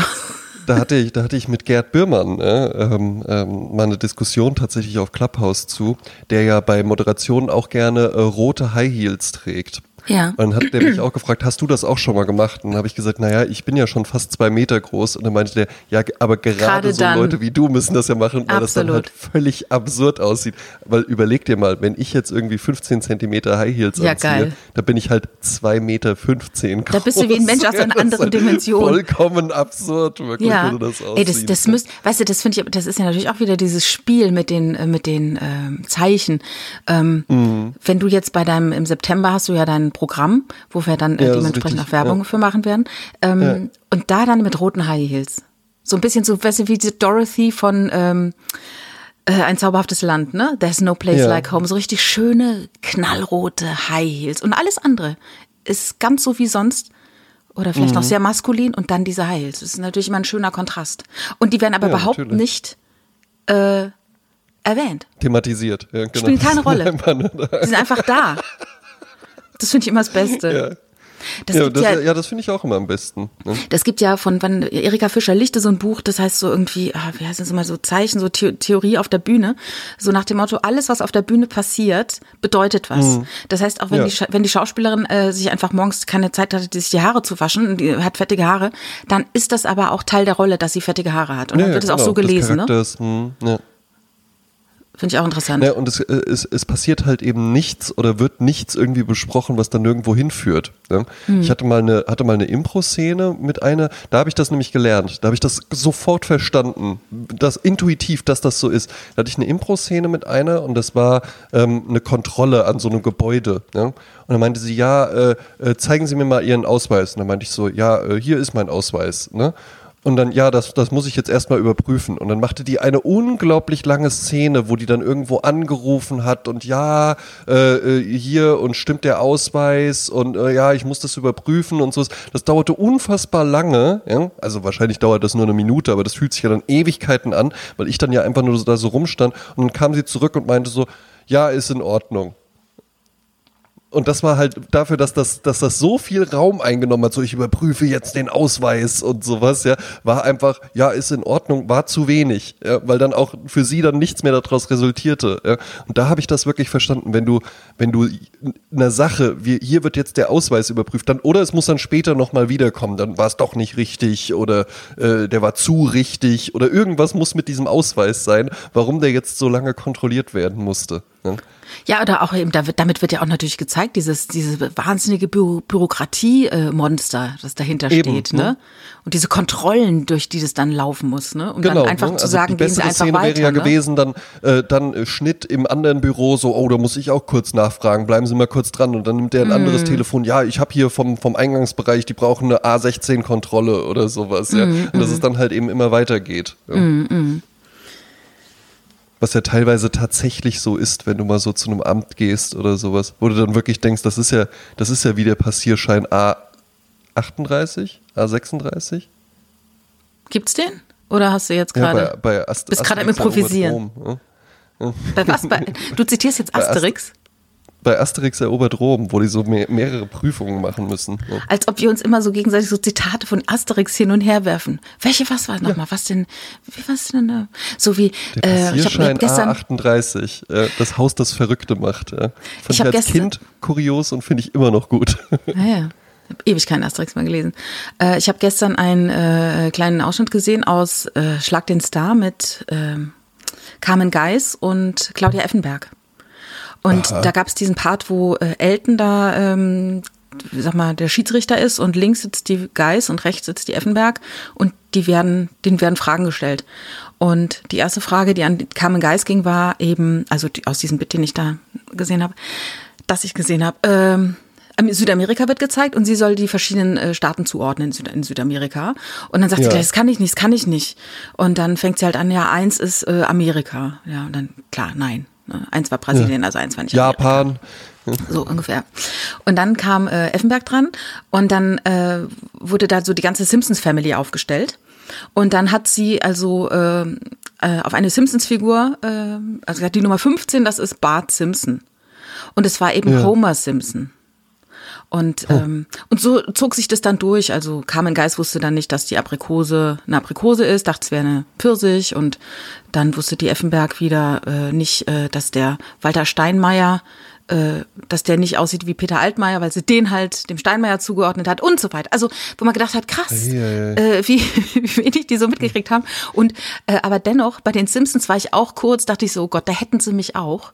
da hatte ich, da hatte ich mit Gerd Bührmann äh, ähm, ähm, mal eine Diskussion tatsächlich auf Clubhouse zu, der ja bei Moderationen auch gerne äh, rote High Heels trägt. Ja. Und dann hat der mich auch gefragt, hast du das auch schon mal gemacht? Und dann habe ich gesagt, naja, ich bin ja schon fast zwei Meter groß. Und dann meinte der, ja, aber gerade, Gerade so dann. Leute wie du müssen das ja machen, weil das dann Absolut. halt völlig absurd aussieht. Weil überleg dir mal, wenn ich jetzt irgendwie 15 Zentimeter High Heels Ja, anziehe, geil. da bin ich halt zwei Meter 15 groß. Da bist du wie ein Mensch aus einer anderen Dimension. Vollkommen absurd, wirklich, Ja, wie du das aussieht. ey, das, das müsst, weißt du, das finde ich, das ist ja natürlich auch wieder dieses Spiel mit den, äh, mit den ähm, Zeichen. Ähm, Mhm. Wenn du jetzt bei deinem, im September hast du ja dein Programm, wo wir dann äh, Ja, dementsprechend richtig, auch Werbung ja. für machen werden. Ähm, Und da dann mit roten High Heels. So ein bisschen so, weißt du, wie die Dorothy von ähm, äh, Ein zauberhaftes Land, ne? There's no place Ja. like home. So richtig schöne, knallrote High Heels. Und alles andere ist ganz so wie sonst. Oder vielleicht Mhm. noch sehr maskulin und dann diese High Heels. Das ist natürlich immer ein schöner Kontrast. Und die werden aber Ja, überhaupt natürlich. nicht äh, erwähnt. Thematisiert. Ja, genau. Spielen keine [LAUGHS] Rolle. Die sind einfach da. [LAUGHS] Das finde ich immer das Beste. Das ja, das, ja, ja, das finde ich auch immer am besten. Ne? das gibt ja von wann Erika Fischer Lichte so ein Buch, das heißt so irgendwie, ah, wie heißt das immer so Zeichen, so The Theorie auf der Bühne, so nach dem Motto, alles was auf der Bühne passiert, bedeutet was. Das heißt auch wenn Ja. die Scha- wenn die Schauspielerin äh, sich einfach morgens keine Zeit hatte, sich die Haare zu waschen, und die hat fettige Haare, dann ist das aber auch Teil der Rolle, dass sie fettige Haare hat und dann Ja, wird es ja, auch so genau, gelesen, ne? Charakters, hm, ja. Finde ich auch interessant. Ja, und es, äh, es, es passiert halt eben nichts oder wird nichts irgendwie besprochen, was dann nirgendwo hinführt. Ne? Hm. Ich hatte mal eine, hatte mal eine Impro-Szene mit einer, da habe ich das nämlich gelernt. Da habe ich das sofort verstanden, das intuitiv, dass das so ist. Da hatte ich eine Impro-Szene mit einer und das war ähm, eine Kontrolle an so einem Gebäude. Ne? Und dann meinte sie, ja, äh, äh, zeigen Sie mir mal Ihren Ausweis. Und dann meinte ich so, ja, äh, hier ist mein Ausweis. Ne? Und dann, ja, das, das muss ich jetzt erstmal überprüfen. Und dann machte die eine unglaublich lange Szene, wo die dann irgendwo angerufen hat und ja, äh, äh, hier und stimmt der Ausweis und äh, ja, ich muss das überprüfen und so. Das dauerte unfassbar lange. Ja? Also wahrscheinlich dauert das nur eine Minute, aber das fühlt sich ja dann Ewigkeiten an, weil ich dann ja einfach nur so da so rumstand. Und dann kam sie zurück und meinte so, ja, ist in Ordnung. Und das war halt dafür, dass das, dass das so viel Raum eingenommen hat, so ich überprüfe jetzt den Ausweis und sowas, ja, war einfach, ja, ist in Ordnung, war zu wenig, ja, weil dann auch für sie dann nichts mehr daraus resultierte. Ja. Und da habe ich das wirklich verstanden, wenn du, wenn du eine Sache, wie, hier wird jetzt der Ausweis überprüft, dann, oder es muss dann später nochmal wiederkommen, dann war es doch nicht richtig oder äh, der war zu richtig oder irgendwas muss mit diesem Ausweis sein, warum der jetzt so lange kontrolliert werden musste. Ja. Ja, oder auch eben, damit wird ja auch natürlich gezeigt, dieses, diese wahnsinnige Bü Bürokratie-Monster, das dahinter Eben, steht, ne? ne? Und diese Kontrollen, durch die das dann laufen muss, ne? Um Genau, dann einfach ne? zu Also sagen, die gehen Sie bessere einfach Szene weiter. wäre ja ne? gewesen, dann, äh, dann äh, Schnitt im anderen Büro so, oh, da muss ich auch kurz nachfragen, bleiben Sie mal kurz dran. Und dann nimmt der ein anderes Mhm. Telefon, ja, ich habe hier vom, vom Eingangsbereich, die brauchen eine A16-Kontrolle oder sowas. Ja? Mhm, Und dass es dann halt eben immer weitergeht. Ja. Was ja teilweise tatsächlich so ist, wenn du mal so zu einem Amt gehst oder sowas, wo du dann wirklich denkst, das ist ja, das ist ja wie der Passierschein A38, A36. Gibt's den? Oder hast du jetzt Ja, gerade? bei, bei Ast Bist gerade am Improvisieren. Rom, ja. bei was? Bei, du zitierst jetzt Asterix? Bei Asterix erobert Rom, wo die so mehr, mehrere Prüfungen machen müssen. Ja. Als ob wir uns immer so gegenseitig so Zitate von Asterix hin und her werfen. Welche, was war nochmal? Was denn? Wie was denn? da? So wie, Der äh, ich Passierschein gestern, A38, äh, das Haus, das Verrückte macht. Ja. Fand Ich ich, hab als gestern- Kind kurios und finde ich immer noch gut. [LAUGHS] Naja, ich habe ewig keinen Asterix mehr gelesen. Äh, ich habe gestern einen äh, kleinen Ausschnitt gesehen aus äh, Schlag den Star mit ähm, Carmen Geis und Claudia Effenberg. Und da gab es diesen Part, wo äh, Elton da, ähm, sag mal, der Schiedsrichter ist und links sitzt die Geis und rechts sitzt die Effenberg und die werden, denen werden Fragen gestellt. Und die erste Frage, die an Carmen Geis ging, war eben, also die, aus diesem Bit, den ich da gesehen habe, dass ich gesehen habe, ähm, Am- Südamerika wird gezeigt und sie soll die verschiedenen äh, Staaten zuordnen in, Süd in Südamerika. Und dann sagt Ja. sie gleich, das kann ich nicht, das kann ich nicht. Und dann fängt sie halt an, ja, eins ist äh, Amerika. Ja, und dann, klar, nein. Ne? Eins war Brasilien, also eins war nicht Amerika. Japan. [LAUGHS] So ungefähr. Und dann kam äh, Effenberg dran und dann äh, wurde da so die ganze Simpsons Family aufgestellt. Und dann hat sie also äh, äh, auf eine Simpsons-Figur, äh, also die Nummer 15, das ist Bart Simpson. Und es war eben Ja. Homer Simpson. Und, ähm, und so zog sich das dann durch. Also Carmen Geist wusste dann nicht, dass die Aprikose eine Aprikose ist, dachte, es wäre eine Pfirsich. Und dann wusste die Effenberg wieder äh, nicht, äh, dass der Walter Steinmeier äh, dass der nicht aussieht wie Peter Altmaier, weil sie den halt dem Steinmeier zugeordnet hat und so weiter. Also wo man gedacht hat, krass. Äh, wie, [LAUGHS] wie wenig die so mitgekriegt haben. Und äh, aber dennoch, bei den Simpsons war ich auch kurz, dachte ich so, oh Gott, da hätten sie mich auch.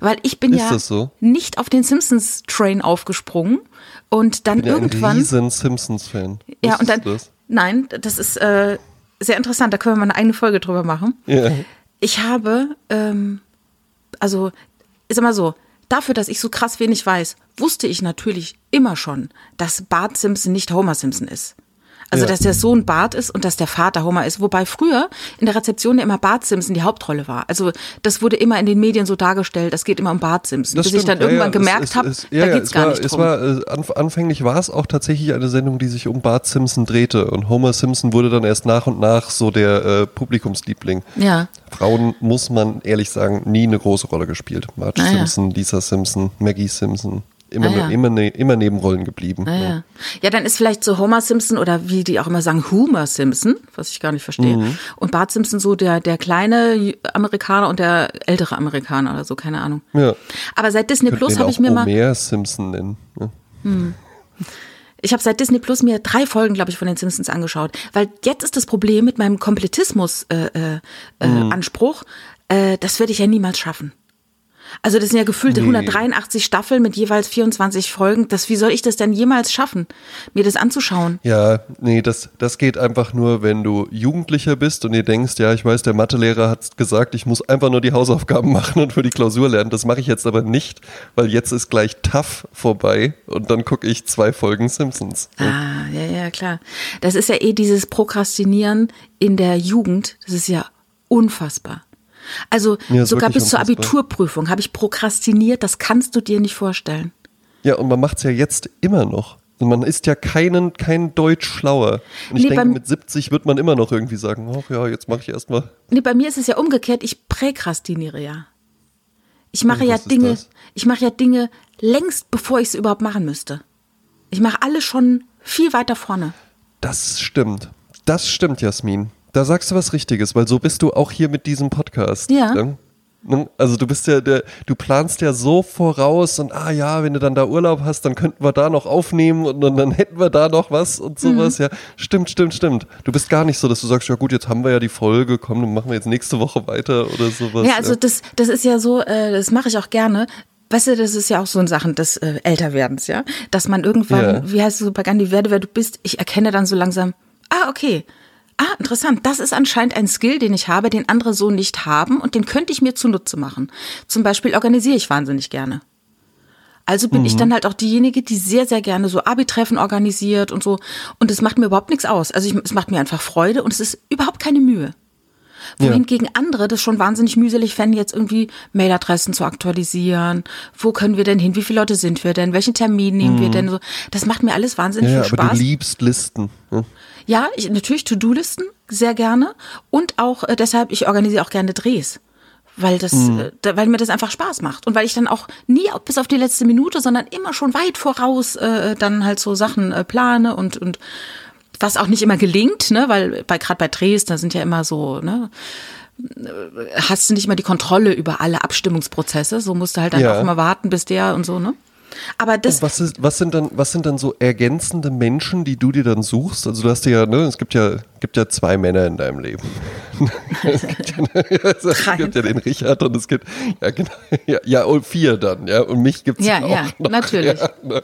Weil ich bin Ist ja so? nicht auf den Simpsons-Train aufgesprungen und dann Ich bin ja ein irgendwann. riesen Simpsons-Fan. Ja, und dann. Das? Nein, das ist äh, sehr interessant, da können wir mal eine eigene Folge drüber machen. Ja. Ich habe, ähm, also, ich sag mal so, dafür, dass ich so krass wenig weiß, wusste ich natürlich immer schon, dass Bart Simpson nicht Homer Simpson ist. Also, Ja. dass der Sohn Bart ist und dass der Vater Homer ist. Wobei früher in der Rezeption ja immer Bart Simpson die Hauptrolle war. Also, das wurde immer in den Medien so dargestellt, es geht immer um Bart Simpson. Das bis ich dann stimmt, irgendwann ja, gemerkt habe, da geht's es gar war, nicht Es drum. war, äh, anf anfänglich war es auch tatsächlich eine Sendung, die sich um Bart Simpson drehte. Und Homer Simpson wurde dann erst nach und nach so der äh, Publikumsliebling. ja. Frauen, muss man ehrlich sagen, nie eine große Rolle gespielt. Marge Ah. Simpson, Lisa Simpson, Maggie Simpson. Immer, Ah, ja. immer, ne, immer Nebenrollen geblieben. Ja, ja. ja, dann ist vielleicht so Homer Simpson oder wie die auch immer sagen, Homer Simpson, was ich gar nicht verstehe. Mhm. Und Bart Simpson so der, der kleine Amerikaner und der ältere Amerikaner oder so, keine Ahnung. Ja. Aber seit Disney Plus habe ich mir mal, Homer Simpson nennen. Ja. ich habe seit Disney Plus mir drei Folgen, glaube ich, von den Simpsons angeschaut. Weil jetzt ist das Problem mit meinem Komplettismus-Anspruch, äh, äh, Mhm. Anspruch, äh, das werde ich ja niemals schaffen. Also das sind ja gefühlte Nee. 183 Staffeln mit jeweils 24 Folgen. Das, wie soll ich das denn jemals schaffen, mir das anzuschauen? Ja, nee, das, das geht einfach nur, wenn du Jugendlicher bist und dir denkst, ja, ich weiß, der Mathelehrer hat gesagt, ich muss einfach nur die Hausaufgaben [LAUGHS] machen und für die Klausur lernen. Das mache ich jetzt aber nicht, weil jetzt ist gleich TAF vorbei und dann gucke ich zwei Folgen Simpsons. Ah, ja, ja, klar. Das ist ja eh dieses Prokrastinieren in der Jugend. Das ist ja unfassbar. Also Ja, sogar bis zur. Abiturprüfung habe ich prokrastiniert. Das kannst du dir nicht vorstellen. Ja, und man macht es ja jetzt immer noch. Und man ist ja keinen, kein Deutsch schlauer. Und ich Nee, denke, mit 70 wird man immer noch irgendwie sagen, ach ja, jetzt mache ich erstmal. Nee, bei mir ist es ja umgekehrt. Ich präkrastiniere ja. Ich mache ja Dinge, das? ich mache ja Dinge längst, bevor ich es überhaupt machen müsste. Ich mache alles schon viel weiter vorne. Das stimmt. Das stimmt, Jasmin. Da sagst du was Richtiges, weil so bist du auch hier mit diesem Podcast. Ja. Ne? Ne? Also du bist ja der, du planst ja so voraus und ah ja, wenn du dann da Urlaub hast, dann könnten wir da noch aufnehmen und dann, dann [LAUGHS] hätten wir da noch was und sowas. Mhm. Ja, stimmt, stimmt, stimmt. Du bist gar nicht so, dass du sagst, ja gut, jetzt haben wir ja die Folge, komm, dann machen wir jetzt nächste Woche weiter oder sowas. Ja, also das, das ist ja so, äh, das mache ich auch gerne. Weißt du, das ist ja auch so eine Sachen des äh, Älterwerdens, ja. Dass man irgendwann, Ja. wie heißt es so bei Gandhi, werde wer du bist, ich erkenne dann so langsam, ah, okay. Ah, interessant. Das ist anscheinend ein Skill, den ich habe, den andere so nicht haben und den könnte ich mir zunutze machen. Zum Beispiel organisiere ich wahnsinnig gerne. Also bin ich Mhm. dann halt auch diejenige, die sehr, sehr gerne so Abi-Treffen organisiert und so. Und es macht mir überhaupt nichts aus. Also ich, es macht mir einfach Freude und es ist überhaupt keine Mühe. Wohingegen andere das schon wahnsinnig mühselig fänden, jetzt irgendwie Mailadressen zu aktualisieren. Wo können wir denn hin? Wie viele Leute sind wir denn? Welchen Termin nehmen wir denn? So, das macht mir alles wahnsinnig Mhm. ja, viel aber Spaß. du liebst Listen. Ne? Ja, ich, natürlich To-Do-Listen sehr gerne und auch äh, deshalb, ich organisiere auch gerne Drehs. Weil, das, Mhm. äh, da, weil mir das einfach Spaß macht. Und weil ich dann auch nie bis auf die letzte Minute, sondern immer schon weit voraus äh, dann halt so Sachen äh, plane und, und was auch nicht immer gelingt, ne, weil bei gerade bei Drehs, da sind ja immer so, ne, äh, hast du nicht immer die Kontrolle über alle Abstimmungsprozesse, so musst du halt dann Ja. auch immer warten, bis der und so, ne? Aber das, Was, ist, was, sind dann, was sind dann so ergänzende Menschen, die du dir dann suchst? Also du hast ja, ne, es gibt ja, gibt ja zwei Männer in deinem Leben. [LAUGHS] es gibt ja, also [LAUGHS] es gibt ja den Richard und es gibt, ja genau, [LAUGHS] ja, ja und vier dann, ja, und mich gibt's Ja, auch ja, noch. natürlich. Ja, ne,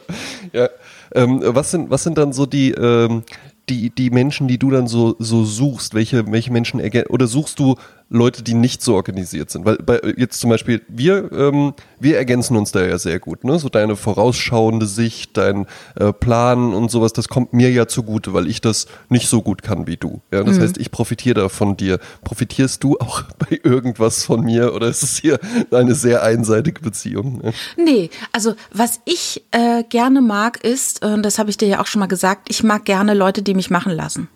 ja. Ähm, was, sind, was sind dann so die, ähm, die, die Menschen, die du dann so, so suchst? Welche, welche Menschen ergän- oder suchst du Leute, die nicht so organisiert sind? Weil bei, jetzt zum Beispiel, wir, ähm, wir ergänzen uns da ja sehr gut, ne? So deine vorausschauende Sicht, dein äh, Plan und sowas, das kommt mir ja zugute, weil ich das nicht so gut kann wie du. Ja? Das heißt, ich profitiere da von dir. Profitierst du auch [LAUGHS] bei irgendwas von mir oder ist es hier eine sehr einseitige Beziehung? Ne? Nee, also was ich äh, gerne mag ist, und das habe ich dir ja auch schon mal gesagt, ich mag gerne Leute, die mich machen lassen.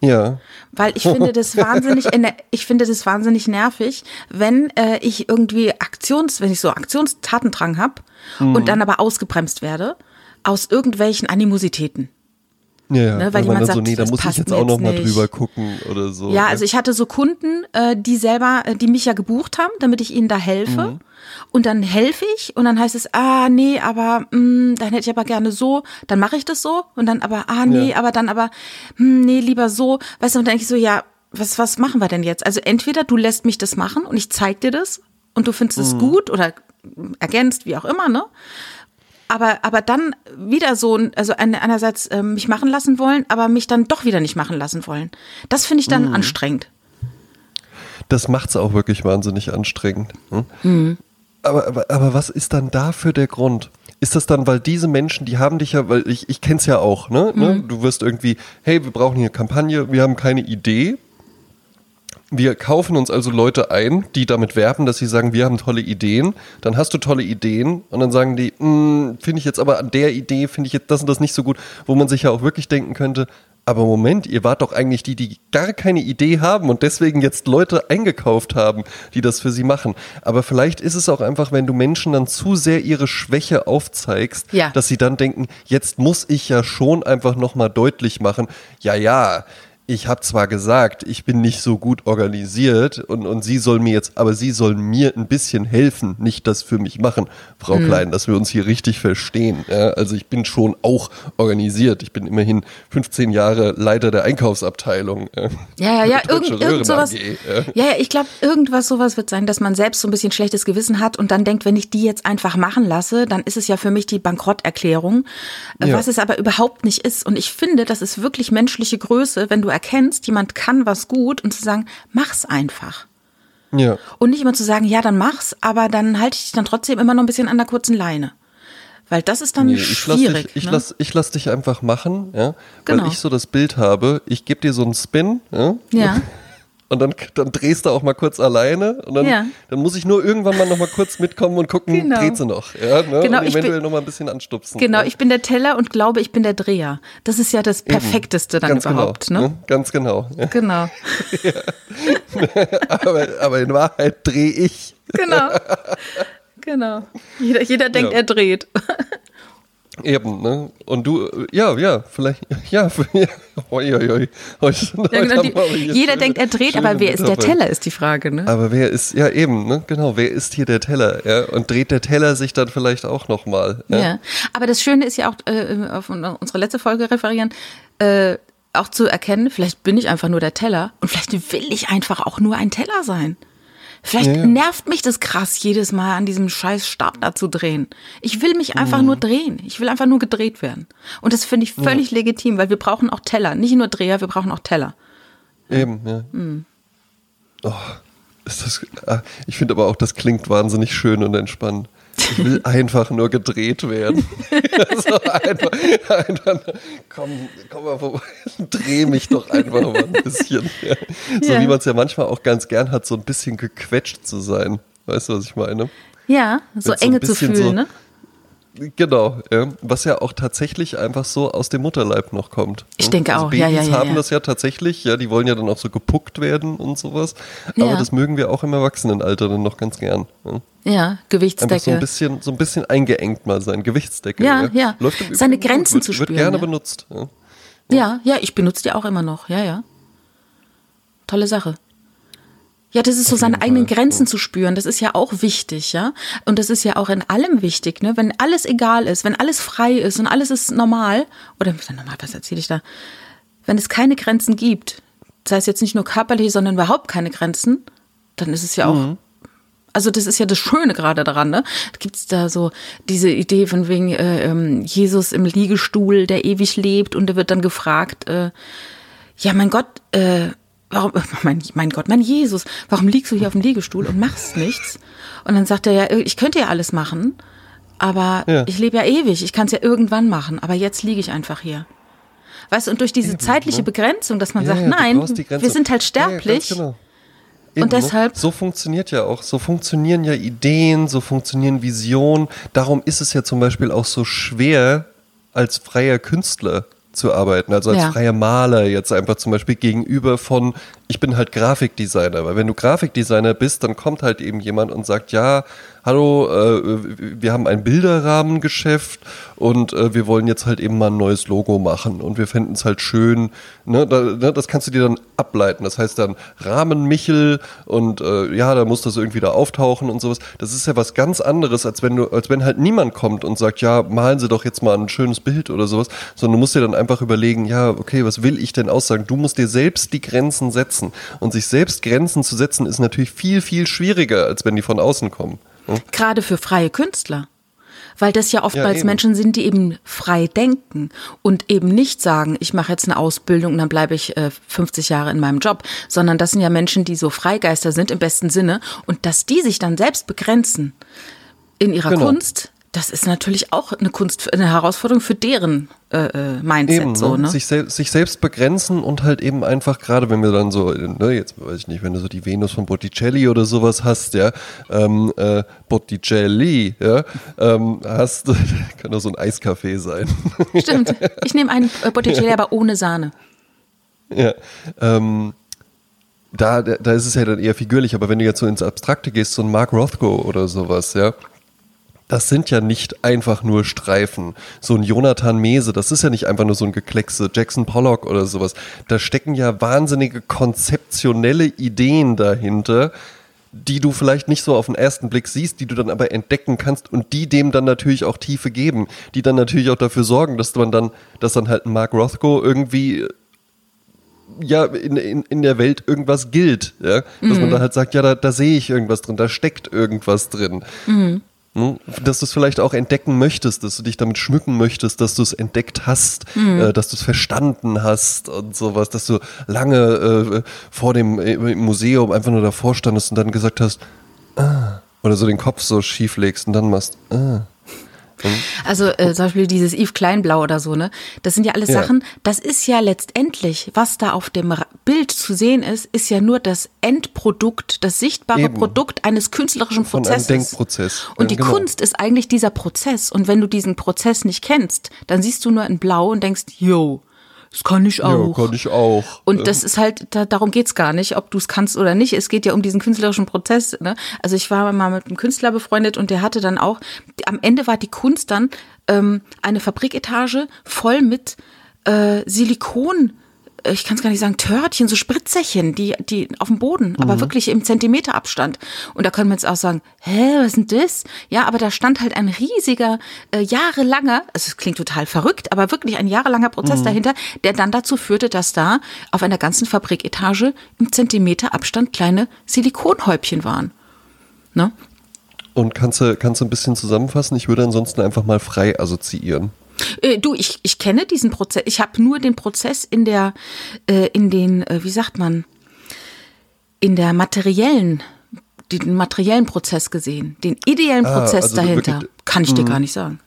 Ja. Weil ich finde das wahnsinnig, ich finde das wahnsinnig nervig, wenn äh, ich irgendwie Aktions, wenn ich so Aktionstatendrang habe und dann aber ausgebremst werde. aus irgendwelchen Animositäten. Ja, ja. Ne, weil weil man jemand dann so, sagt, nee, da muss ich jetzt auch noch mal nicht. drüber gucken oder so. Ja, also ich hatte so Kunden, äh, die selber, äh, die mich ja gebucht haben, damit ich ihnen da helfe. Mhm. Und dann helfe ich und dann heißt es, ah, nee, aber mh, dann hätte ich aber gerne so, dann mache ich das so und dann aber, ah, nee, Ja. aber dann aber, hm, nee, lieber so. Weißt du, und dann denke ich so, ja, was, was machen wir denn jetzt? Also entweder du lässt mich das machen und ich zeig dir das und du findest Mhm. es gut oder ergänzt, wie auch immer, ne? Aber, aber dann wieder so, also ein- einerseits ähm, mich machen lassen wollen, aber mich dann doch wieder nicht machen lassen wollen. Das finde ich dann Mhm. anstrengend. Das macht's auch wirklich wahnsinnig anstrengend. Hm? Mhm. Aber, aber, aber was ist dann dafür der Grund? Ist das dann, weil diese Menschen, die haben dich ja, weil ich, ich kenn's ja auch, ne? ne? Mhm. Du wirst irgendwie, hey, wir brauchen hier eine Kampagne, wir haben keine Idee. Wir kaufen uns also Leute ein, die damit werben, dass sie sagen, wir haben tolle Ideen. Dann hast du tolle Ideen und dann sagen die, "Mm, finde ich jetzt aber an der Idee, finde ich jetzt das und das nicht so gut, wo man sich ja auch wirklich denken könnte, aber Moment, ihr wart doch eigentlich die, die gar keine Idee haben und deswegen jetzt Leute eingekauft haben, die das für sie machen. Aber vielleicht ist es auch einfach, wenn du Menschen dann zu sehr ihre Schwäche aufzeigst, Ja. dass sie dann denken, jetzt muss ich ja schon einfach nochmal deutlich machen, ja, ja, ich habe zwar gesagt, ich bin nicht so gut organisiert und, und sie soll mir jetzt, aber sie soll mir ein bisschen helfen, nicht das für mich machen, Frau Mhm. Klein, dass wir uns hier richtig verstehen. Ja, also ich bin schon auch organisiert. Ich bin immerhin 15 Jahre Leiter der Einkaufsabteilung. Ja, ja, ja, irgend, irgend sowas. Ja, ja, ich glaube, irgendwas sowas wird sein, dass man selbst so ein bisschen schlechtes Gewissen hat und dann denkt, wenn ich die jetzt einfach machen lasse, dann ist es ja für mich die Bankrotterklärung, Ja. was es aber überhaupt nicht ist. Und ich finde, das ist wirklich menschliche Größe, wenn du erkennst, jemand kann was gut und zu sagen, mach's einfach. Ja. Und nicht immer zu sagen, ja, dann mach's, aber dann halte ich dich dann trotzdem immer noch ein bisschen an der kurzen Leine. Weil das ist dann Nee, ich lass, schwierig. dich, ich, ne? lass, ich lass dich einfach machen, ja, Genau. weil ich so das Bild habe, ich gebe dir so einen Spin, ja, Ja. Und dann, dann drehst du auch mal kurz alleine und dann, Ja. dann muss ich nur irgendwann mal noch mal kurz mitkommen und gucken, Genau. dreht sie noch, ja, ne, Genau, und ich bin- eventuell noch mal ein bisschen anstupsen. Genau, ja. ich bin der Teller und glaube, ich bin der Dreher. Das ist ja das Perfekteste dann Ganz überhaupt. genau, ne? Ganz genau. Ja. Genau, [LAUGHS] [LAUGHS] aber, aber in Wahrheit drehe ich. genau. Genau. Jeder, jeder denkt, Ja. er dreht. Eben, ne? Und du, ja, ja, vielleicht, [LAUGHS] ja, ja hoi, hoi, hoi. Heute, Ja, genau, die, jeder schöne- denkt, er dreht, aber wer ist der. Teller, ist die Frage, ne? Aber wer ist, ja eben, ne? genau, wer ist hier der Teller? Ja? Und dreht der Teller sich dann vielleicht auch nochmal? Ja? Ja. Aber das Schöne ist ja auch, äh, auf unsere letzte Folge referieren, äh, auch zu erkennen, vielleicht bin ich einfach nur der Teller und vielleicht will ich einfach auch nur ein Teller sein. Vielleicht Ja, ja. nervt mich das krass, jedes Mal an diesem scheiß Stab da zu drehen. Ich will mich einfach Mhm. nur drehen. Ich will einfach nur gedreht werden. Und das finde ich völlig legitim, weil wir brauchen auch Teller. Nicht nur Dreher, wir brauchen auch Teller. Eben, ja. Hm. Oh, ist das, ah, ich finde aber auch, das klingt wahnsinnig schön und entspannt. Ich will einfach nur gedreht werden. [LAUGHS] so einfach, einfach, komm, komm mal vorbei, dreh mich doch einfach mal ein bisschen. Ja. So Ja. wie man es ja manchmal auch ganz gern hat, so ein bisschen gequetscht zu sein. Weißt du, was ich meine? Ja, so Mit so Enge zu bisschen fühlen, so- ne? Genau, ja. was ja auch tatsächlich einfach so aus dem Mutterleib noch kommt. Ich denke also auch, ja, Babys ja, ja, haben ja. das ja tatsächlich, ja, die wollen ja dann auch so gepuckt werden und sowas. Aber das mögen wir auch im Erwachsenenalter dann noch ganz gern. Ja. Ja, Einfach so Gewichtsdecke. ein bisschen, so ein bisschen eingeengt mal sein, Gewichtsdecke. Ja, ja. Seine Grenzen wird, zu Wird spüren, gerne ja. benutzt. Ja. Ja, ja, ich benutze die auch immer noch. Ja, ja. Tolle Sache. Ja, das ist so seine eigenen Fall. Grenzen zu spüren. Das ist ja auch wichtig, ja. Und das ist ja auch in allem wichtig, ne? Wenn alles egal ist, wenn alles frei ist und alles ist normal, oder normal, was erzähle ich da? Wenn es keine Grenzen gibt, das heißt jetzt nicht nur körperlich, sondern überhaupt keine Grenzen, dann ist es ja auch also das ist ja das Schöne gerade daran, ne? Gibt es da so diese Idee von wegen äh, ähm, Jesus im Liegestuhl, der ewig lebt und der wird dann gefragt, äh, ja mein Gott, äh, warum, [LAUGHS] mein, mein Gott, mein Jesus, warum liegst du hier auf dem Liegestuhl und machst nichts? Und dann sagt er ja, ich könnte ja alles machen, aber Ja. ich lebe ja ewig, ich kann es ja irgendwann machen, aber jetzt liege ich einfach hier. Weißt du, und durch diese zeitliche Begrenzung, dass man ne? Ja, sagt, ja, nein, wir sind halt sterblich. genau. Und ne? deshalb- So funktioniert ja auch, so funktionieren ja Ideen, so funktionieren Visionen. Darum ist es ja zum Beispiel auch so schwer, als freier Künstler zu arbeiten, also als Ja. freier Maler jetzt einfach zum Beispiel gegenüber von ich bin halt Grafikdesigner, weil wenn du Grafikdesigner bist, dann kommt halt eben jemand und sagt, ja, hallo, äh, wir haben ein Bilderrahmengeschäft und äh, wir wollen jetzt halt eben mal ein neues Logo machen und wir fänden es halt schön, ne, da, ne, das kannst du dir dann ableiten. Das heißt dann Rahmenmichel und äh, ja, da muss das irgendwie da auftauchen und sowas. Das ist ja was ganz anderes, als wenn du, als wenn halt niemand kommt und sagt, ja, malen Sie doch jetzt mal ein schönes Bild oder sowas, sondern du musst dir dann einfach überlegen, ja, okay, was will ich denn aussagen? Du musst dir selbst die Grenzen setzen. Und sich selbst Grenzen zu setzen, ist natürlich viel, viel schwieriger, als wenn die von außen kommen. Gerade für freie Künstler. Weil das ja oftmals ja, Menschen sind, die eben frei denken und eben nicht sagen, ich mache jetzt eine Ausbildung und dann bleibe ich äh, 50 Jahre in meinem Job, sondern das sind ja Menschen, die so Freigeister sind im besten Sinne und dass die sich dann selbst begrenzen in ihrer genau. Kunst, das ist natürlich auch eine Kunst, eine Herausforderung für deren äh, äh Mindset. Eben, so, ne? sich, sel sich selbst begrenzen und halt eben einfach, gerade wenn wir dann so, ne, jetzt weiß ich nicht, wenn du so die Venus von Botticelli oder sowas hast, ja, ähm, äh, Botticelli, ja, ähm, hast, [LAUGHS] kann doch so ein Eiskaffee sein. Stimmt. Ich nehme einen äh, Botticelli, aber ohne Sahne. Ja, ähm, da, da ist es ja dann eher figürlich, aber wenn du jetzt so ins Abstrakte gehst, so ein Mark Rothko oder sowas, ja, das sind ja nicht einfach nur Streifen. So ein Jonathan Mese, das ist ja nicht einfach nur so ein Gekleckse, Jackson Pollock oder sowas. Da stecken ja wahnsinnige konzeptionelle Ideen dahinter, die du vielleicht nicht so auf den ersten Blick siehst, die du dann aber entdecken kannst und die dem dann natürlich auch Tiefe geben, die dann natürlich auch dafür sorgen, dass man dann, dass dann halt ein Mark Rothko irgendwie ja in, in, in der Welt irgendwas gilt, ja, dass mhm. man da halt sagt, ja, da, da sehe ich irgendwas drin, da steckt irgendwas drin. Mhm. Hm? Dass du es vielleicht auch entdecken möchtest, dass du dich damit schmücken möchtest, dass du es entdeckt hast, mhm. äh, dass du es verstanden hast und sowas, dass du lange äh, vor dem äh, Museum einfach nur davor standest und dann gesagt hast, ah, oder so den Kopf so schief legst und dann machst, ah. Mhm. Also äh, zum Beispiel dieses Yves Kleinblau oder so, ne? Das sind ja alles ja. Sachen, das ist ja letztendlich, was da auf dem Bild zu sehen ist, ist ja nur das Endprodukt, das sichtbare Eben. Produkt eines künstlerischen Prozesses. Von einem Denkprozess. Und ja, die genau. Kunst ist eigentlich dieser Prozess. Und wenn du diesen Prozess nicht kennst, dann siehst du nur in Blau und denkst, yo, das kann ich auch. Ja, kann ich auch. Und das ist halt, da, darum geht's gar nicht, ob du es kannst oder nicht. Es geht ja um diesen künstlerischen Prozess. Ne? Also ich war mal mit einem Künstler befreundet und der hatte dann auch, am Ende war die Kunst dann ähm, eine Fabriketage voll mit äh, Silikon ich kann es gar nicht sagen, Törtchen, so Spritzerchen, die, die auf dem Boden, mhm. aber wirklich im Zentimeterabstand. Und da können wir jetzt auch sagen, hä, was ist denn das? Ja, aber da stand halt ein riesiger, äh, jahrelanger, also es klingt total verrückt, aber wirklich ein jahrelanger Prozess mhm. dahinter, der dann dazu führte, dass da auf einer ganzen Fabriketage im Zentimeterabstand kleine Silikonhäubchen waren. Ne? Und kannst du, kannst du ein bisschen zusammenfassen? Ich würde ansonsten einfach mal frei assoziieren. Äh, du, ich, ich kenne diesen Prozess. Ich habe nur den Prozess in der, äh, in den, äh, wie sagt man, in der materiellen, den materiellen Prozess gesehen. Den ideellen ah, Prozess also dahinter kann ich dir mhm. gar nicht sagen.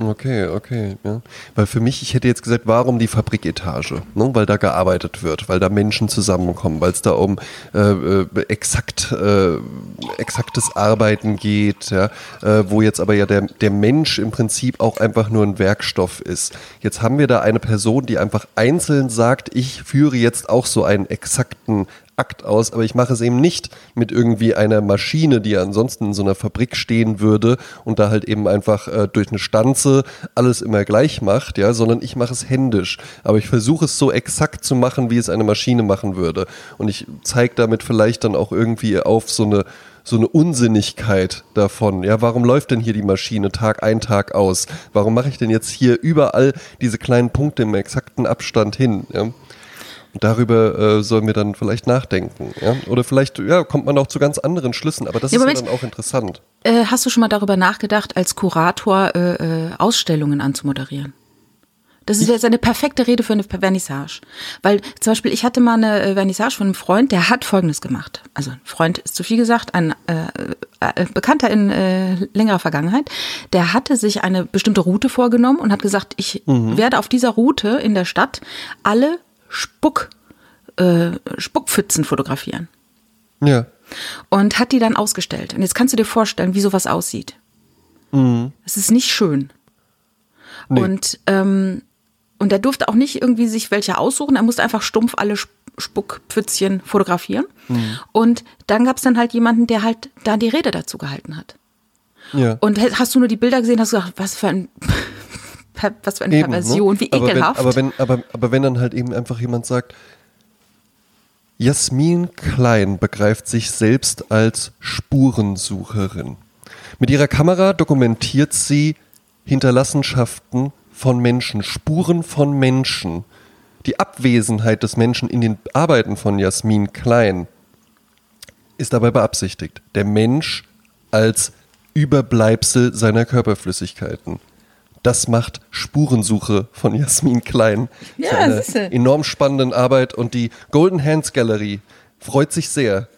Okay, okay, ja. Weil für mich, ich hätte jetzt gesagt, warum die Fabriketage? Ne? Weil da gearbeitet wird, weil da Menschen zusammenkommen, weil es da um äh, äh, exakt, äh, exaktes Arbeiten geht, ja? Äh, wo jetzt aber ja der, der Mensch im Prinzip auch einfach nur ein Werkstoff ist. Jetzt haben wir da eine Person, die einfach einzeln sagt, ich führe jetzt auch so einen exakten Akt aus, aber ich mache es eben nicht mit irgendwie einer Maschine, die ansonsten in so einer Fabrik stehen würde und da halt eben einfach äh, durch eine Stanze alles immer gleich macht, ja, sondern ich mache es händisch. Aber ich versuche es so exakt zu machen, wie es eine Maschine machen würde. Und ich zeige damit vielleicht dann auch irgendwie auf so eine so eine Unsinnigkeit davon. Ja, warum läuft denn hier die Maschine Tag ein, Tag aus? Warum mache ich denn jetzt hier überall diese kleinen Punkte im exakten Abstand hin? Ja? Darüber äh, sollen wir dann vielleicht nachdenken. Ja? Oder vielleicht ja, kommt man auch zu ganz anderen Schlüssen, aber das ja, ist Moment, ja dann auch interessant. Äh, hast du schon mal darüber nachgedacht, als Kurator äh, äh Ausstellungen anzumoderieren? Das ist jetzt eine perfekte Rede für eine Vernissage. Weil zum Beispiel, ich hatte mal eine äh, Vernissage von einem Freund, der hat Folgendes gemacht. Also ein Freund ist zu viel gesagt, ein äh, äh, Bekannter in äh, längerer Vergangenheit, der hatte sich eine bestimmte Route vorgenommen und hat gesagt, ich mhm. werde auf dieser Route in der Stadt alle Spuck, äh, Spuckpfützen fotografieren. Ja. Und hat die dann ausgestellt. Und jetzt kannst du dir vorstellen, wie sowas aussieht. Mhm. Es ist nicht schön. Nee. Und, ähm, und er durfte auch nicht irgendwie sich welche aussuchen. Er musste einfach stumpf alle Spuckpfützchen fotografieren. Mhm. Und dann gab es dann halt jemanden, der halt da die Rede dazu gehalten hat. Ja. Und hast du nur die Bilder gesehen, hast du gedacht, was für ein was für eine eben, ne? Perversion, ne? wie ekelhaft. Aber wenn, aber, wenn, aber, aber wenn dann halt eben einfach jemand sagt, Jasmin Klein begreift sich selbst als Spurensucherin. Mit ihrer Kamera dokumentiert sie Hinterlassenschaften von Menschen, Spuren von Menschen. Die Abwesenheit des Menschen in den Arbeiten von Jasmin Klein ist dabei beabsichtigt. Der Mensch als Überbleibsel seiner Körperflüssigkeiten. Das macht Spurensuche von Jasmin Klein. Ja, eine enorm spannenden Arbeit und die Golden Hands Gallery freut sich sehr.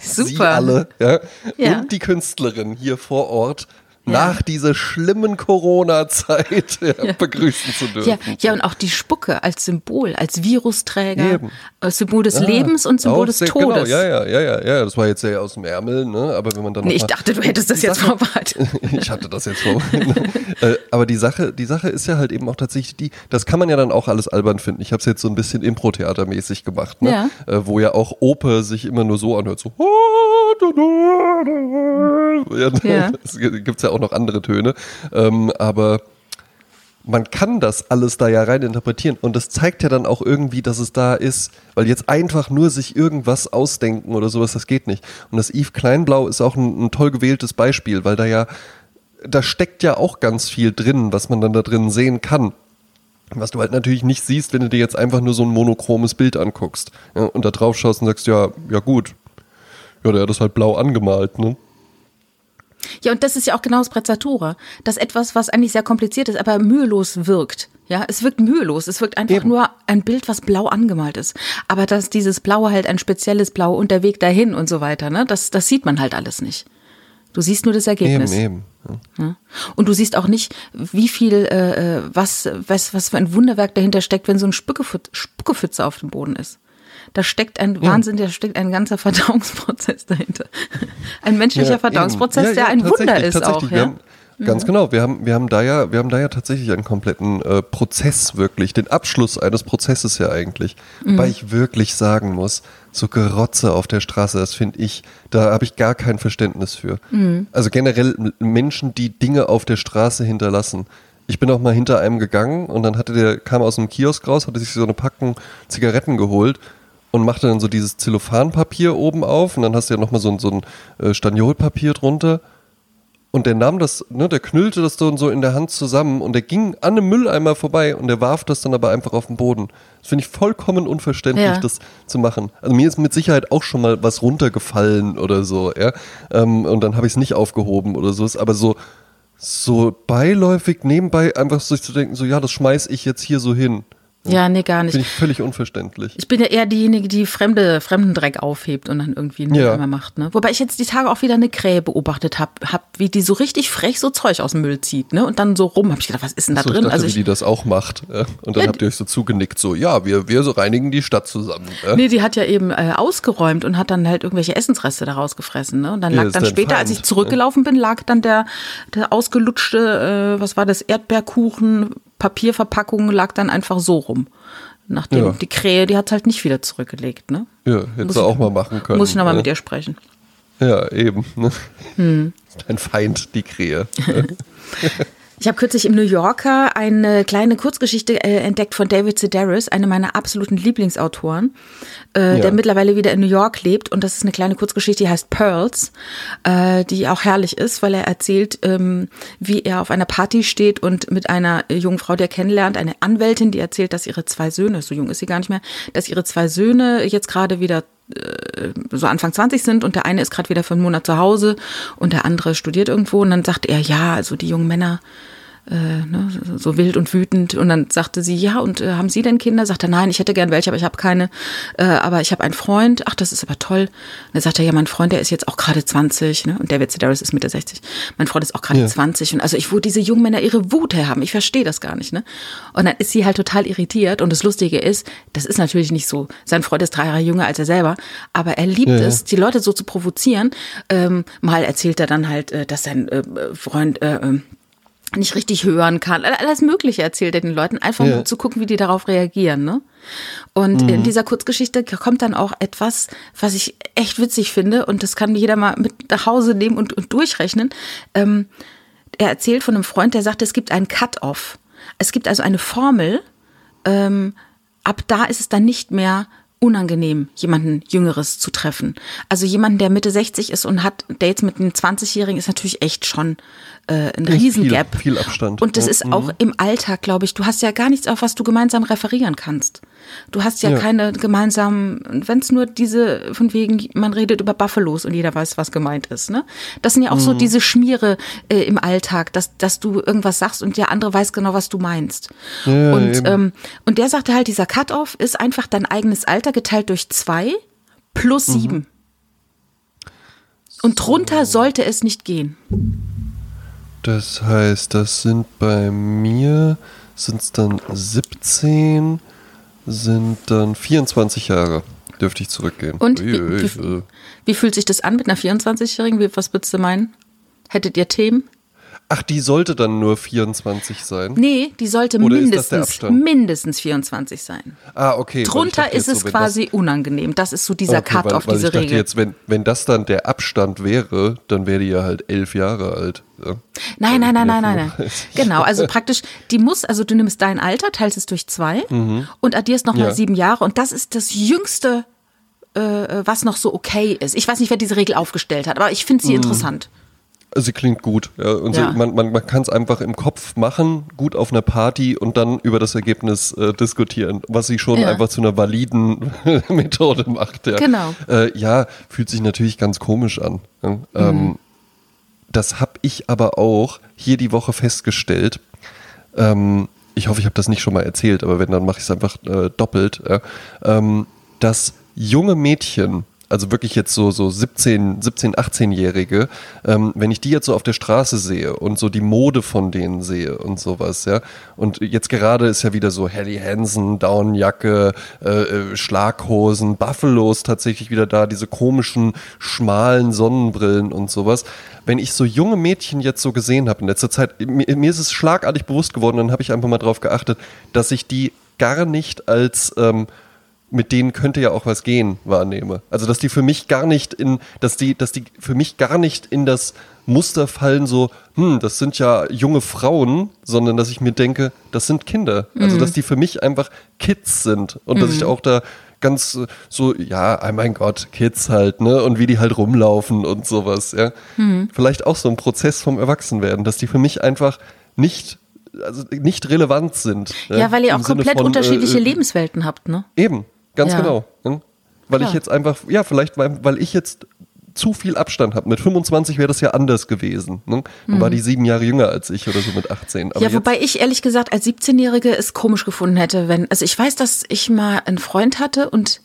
Super. Sie alle, ja, ja. und die Künstlerin hier vor Ort nach dieser schlimmen Corona-Zeit ja, begrüßen zu dürfen. Ja, ja, und auch die Spucke als Symbol, als Virusträger, Eben. als Symbol des Lebens und Symbol des genau, Todes. Genau, ja, ja, ja, ja, ja, das war jetzt sehr aus dem Ärmel, ne? aber wenn man dann nee, ich dachte, du hättest das jetzt vorbereitet. [LAUGHS] ich hatte das jetzt vorbereitet. Äh, aber die Sache, die Sache ist ja halt eben auch tatsächlich die, das kann man ja dann auch alles albern finden. Ich habe es jetzt so ein bisschen Impro-Theatermäßig gemacht, ne? ja. Äh, wo ja auch Oper sich immer nur so anhört, so [LAUGHS] ja, ja. Es gibt ja auch noch andere Töne. Ähm, aber man kann das alles da ja rein interpretieren und das zeigt ja dann auch irgendwie, dass es da ist, weil jetzt einfach nur sich irgendwas ausdenken oder sowas, das geht nicht. Und das Yves Kleinblau ist auch ein, ein toll gewähltes Beispiel, weil da ja, da steckt ja auch ganz viel drin, was man dann da drin sehen kann. Was du halt natürlich nicht siehst, wenn du dir jetzt einfach nur so ein monochromes Bild anguckst ja, und da drauf schaust und sagst, ja, ja gut, ja, der hat das halt blau angemalt, ne? Ja, und das ist ja auch genau das Prezzatura. Das etwas, was eigentlich sehr kompliziert ist, aber mühelos wirkt. Ja, es wirkt mühelos. Es wirkt einfach Eben. nur ein Bild, was blau angemalt ist. Aber dass dieses Blaue halt ein spezielles Blau und der Weg dahin und so weiter, ne, das, das sieht man halt alles nicht. Du siehst nur das Ergebnis. Eben, eben. Ja. Und du siehst auch nicht, wie viel, äh, äh was, was, was für ein Wunderwerk dahinter steckt, wenn so ein Spuckepfütze auf dem Boden ist. Da steckt ein. Wahnsinn, da steckt ein ganzer Verdauungsprozess dahinter. Ein menschlicher ja, Verdauungsprozess, der ein Wunder ist auch. Ja? Ganz genau. Wir haben, wir haben da ja, wir haben da ja tatsächlich einen kompletten äh, Prozess wirklich, den Abschluss eines Prozesses ja eigentlich. Mhm. Weil ich wirklich sagen muss, so Gerotze auf der Straße, das finde ich, da habe ich gar kein Verständnis für. Mhm. Also generell Menschen, die Dinge auf der Straße hinterlassen. Ich bin auch mal hinter einem gegangen und dann hatte der, kam aus einem Kiosk raus, hatte sich so eine Packung Zigaretten geholt und machte dann so dieses Zellophanpapier oben auf und dann hast du ja nochmal so, ein, so ein äh, Staniolpapier drunter. Und der nahm das, ne, der knüllte das dann so in der Hand zusammen und der ging an einem Mülleimer vorbei und der warf das dann aber einfach auf den Boden. Das finde ich vollkommen unverständlich, ja. das zu machen. Also mir ist mit Sicherheit auch schon mal was runtergefallen oder so, ja. Ähm, und dann habe ich es nicht aufgehoben oder so. Aber so, so beiläufig nebenbei einfach so zu denken, so ja, das schmeiß ich jetzt hier so hin. Ja, nee, gar nicht. Finde ich völlig unverständlich. Ich bin ja eher diejenige, die fremde, fremden Dreck aufhebt und dann irgendwie einen ja. macht. Ne? Wobei ich jetzt die Tage auch wieder eine Krähe beobachtet habe, hab, wie die so richtig frech so Zeug aus dem Müll zieht ne? und dann so rum. Habe ich gedacht, was ist denn da so, drin? Ich dachte, also ich, wie die das auch macht. Ja? Und dann ja, habt ihr euch so zugenickt, so ja, wir, wir so reinigen die Stadt zusammen. Ja? Nee, die hat ja eben äh, ausgeräumt und hat dann halt irgendwelche Essensreste daraus gefressen. Ne? Und dann lag dann später, Feind, als ich zurückgelaufen bin, lag dann der, der ausgelutschte, äh, was war das, Erdbeerkuchen, Papierverpackung lag dann einfach so rum. Nachdem ja. die Krähe, die hat halt nicht wieder zurückgelegt, ne? Ja, hätte sie auch mal machen können. Muss ich nochmal ne? mit ihr sprechen. Ja, eben. Ne? Hm. Ein Feind, die Krähe. [LAUGHS] Ich habe kürzlich im New Yorker eine kleine Kurzgeschichte äh, entdeckt von David Sedaris, einer meiner absoluten Lieblingsautoren, äh, ja. der mittlerweile wieder in New York lebt. Und das ist eine kleine Kurzgeschichte, die heißt Pearls, äh, die auch herrlich ist, weil er erzählt, ähm, wie er auf einer Party steht und mit einer jungen Frau, die er kennenlernt, eine Anwältin, die erzählt, dass ihre zwei Söhne, so jung ist sie gar nicht mehr, dass ihre zwei Söhne jetzt gerade wieder äh, so Anfang 20 sind und der eine ist gerade wieder für einen Monat zu Hause und der andere studiert irgendwo. Und dann sagt er, ja, also die jungen Männer, äh, ne, so wild und wütend. Und dann sagte sie, ja, und äh, haben Sie denn Kinder? Sagt er, nein, ich hätte gern welche, aber ich habe keine. Äh, aber ich habe einen Freund. Ach, das ist aber toll. Und dann sagt er, ja, mein Freund, der ist jetzt auch gerade 20. Ne? Und David Sedaris ist Mitte 60. Mein Freund ist auch gerade ja. 20. Und also ich, wo diese jungen Männer ihre Wut her haben, ich verstehe das gar nicht. Ne? Und dann ist sie halt total irritiert. Und das Lustige ist, das ist natürlich nicht so. Sein Freund ist drei Jahre jünger als er selber. Aber er liebt ja. es, die Leute so zu provozieren. Ähm, mal erzählt er dann halt, äh, dass sein äh, Freund äh, ähm, nicht richtig hören kann. Alles Mögliche erzählt er den Leuten, einfach ja. um zu gucken, wie die darauf reagieren. Ne? Und mhm. in dieser Kurzgeschichte kommt dann auch etwas, was ich echt witzig finde und das kann jeder mal mit nach Hause nehmen und, und durchrechnen. Ähm, er erzählt von einem Freund, der sagt, es gibt einen Cut-off. Es gibt also eine Formel, ähm, ab da ist es dann nicht mehr unangenehm, jemanden Jüngeres zu treffen. Also jemanden, der Mitte 60 ist und hat Dates mit einem 20-Jährigen, ist natürlich echt schon äh, ein Riesengap. Viel, viel Abstand. Und das ja. ist auch mhm. im Alltag, glaube ich. Du hast ja gar nichts, auf was du gemeinsam referieren kannst. Du hast ja, ja. keine gemeinsamen, wenn es nur diese, von wegen, man redet über Buffalos und jeder weiß, was gemeint ist. Ne? Das sind ja auch mhm. so diese Schmiere äh, im Alltag, dass, dass du irgendwas sagst und der andere weiß genau, was du meinst. Ja, und, ähm, und der sagte halt, dieser Cut-Off ist einfach dein eigenes Alter geteilt durch zwei plus mhm. sieben. Und drunter so. sollte es nicht gehen. Das heißt, das sind bei mir, sind es dann 17, sind dann 24 Jahre, dürfte ich zurückgehen. Und wie, wie, wie fühlt sich das an mit einer 24-Jährigen? Was würdest du meinen? Hättet ihr Themen? Ach, die sollte dann nur 24 sein? Nee, die sollte Oder mindestens, mindestens 24 sein. Ah, okay. Drunter ist es so, quasi das, unangenehm. Das ist so dieser okay, Cut weil, auf weil diese ich dachte Regel. Jetzt, wenn, wenn das dann der Abstand wäre, dann wäre die ja halt elf Jahre alt. Ja. Nein, nein, nein, nein, nein, nein. Genau, also praktisch, die muss, also du nimmst dein Alter, teilst es durch zwei mhm. und addierst nochmal ja. sieben Jahre und das ist das jüngste, äh, was noch so okay ist. Ich weiß nicht, wer diese Regel aufgestellt hat, aber ich finde sie mhm. interessant. Sie klingt gut. Ja. Und ja. Sie, man, man, man kann es einfach im Kopf machen, gut auf einer Party und dann über das Ergebnis äh, diskutieren, was sie schon ja. einfach zu einer validen [LAUGHS] Methode macht. Ja. Genau. Äh, ja, fühlt sich natürlich ganz komisch an. Mhm. Ähm, das habe ich aber auch hier die Woche festgestellt. Ähm, ich hoffe, ich habe das nicht schon mal erzählt, aber wenn, dann mache ich es einfach äh, doppelt. Ähm, dass junge Mädchen also wirklich jetzt so, so 17, 17, 18-Jährige, ähm, wenn ich die jetzt so auf der Straße sehe und so die Mode von denen sehe und sowas, ja. Und jetzt gerade ist ja wieder so Helly Hansen, Downjacke, äh, äh, Schlaghosen, Buffalos tatsächlich wieder da, diese komischen, schmalen Sonnenbrillen und sowas. Wenn ich so junge Mädchen jetzt so gesehen habe in letzter Zeit, mir, mir ist es schlagartig bewusst geworden, dann habe ich einfach mal drauf geachtet, dass ich die gar nicht als ähm, mit denen könnte ja auch was gehen, wahrnehme. Also dass die für mich gar nicht in, dass die, dass die für mich gar nicht in das Muster fallen, so, hm, das sind ja junge Frauen, sondern dass ich mir denke, das sind Kinder. Also mhm. dass die für mich einfach Kids sind und mhm. dass ich mhm. auch da ganz so, ja, oh mein Gott, Kids halt, ne? Und wie die halt rumlaufen und sowas, ja. Mhm. Vielleicht auch so ein Prozess vom Erwachsenwerden, dass die für mich einfach nicht also nicht relevant sind. Ja, weil ihr auch komplett von, unterschiedliche äh, Lebenswelten habt, ne? Eben, Ganz ja. genau. Ne? Weil Klar. ich jetzt einfach, ja, vielleicht, weil, weil ich jetzt zu viel Abstand habe. Mit 25 wäre das ja anders gewesen. Ne? Dann mhm. war die sieben Jahre jünger als ich oder so mit 18. Aber ja, wobei ich ehrlich gesagt als 17-Jährige es komisch gefunden hätte, wenn, also ich weiß, dass ich mal einen Freund hatte und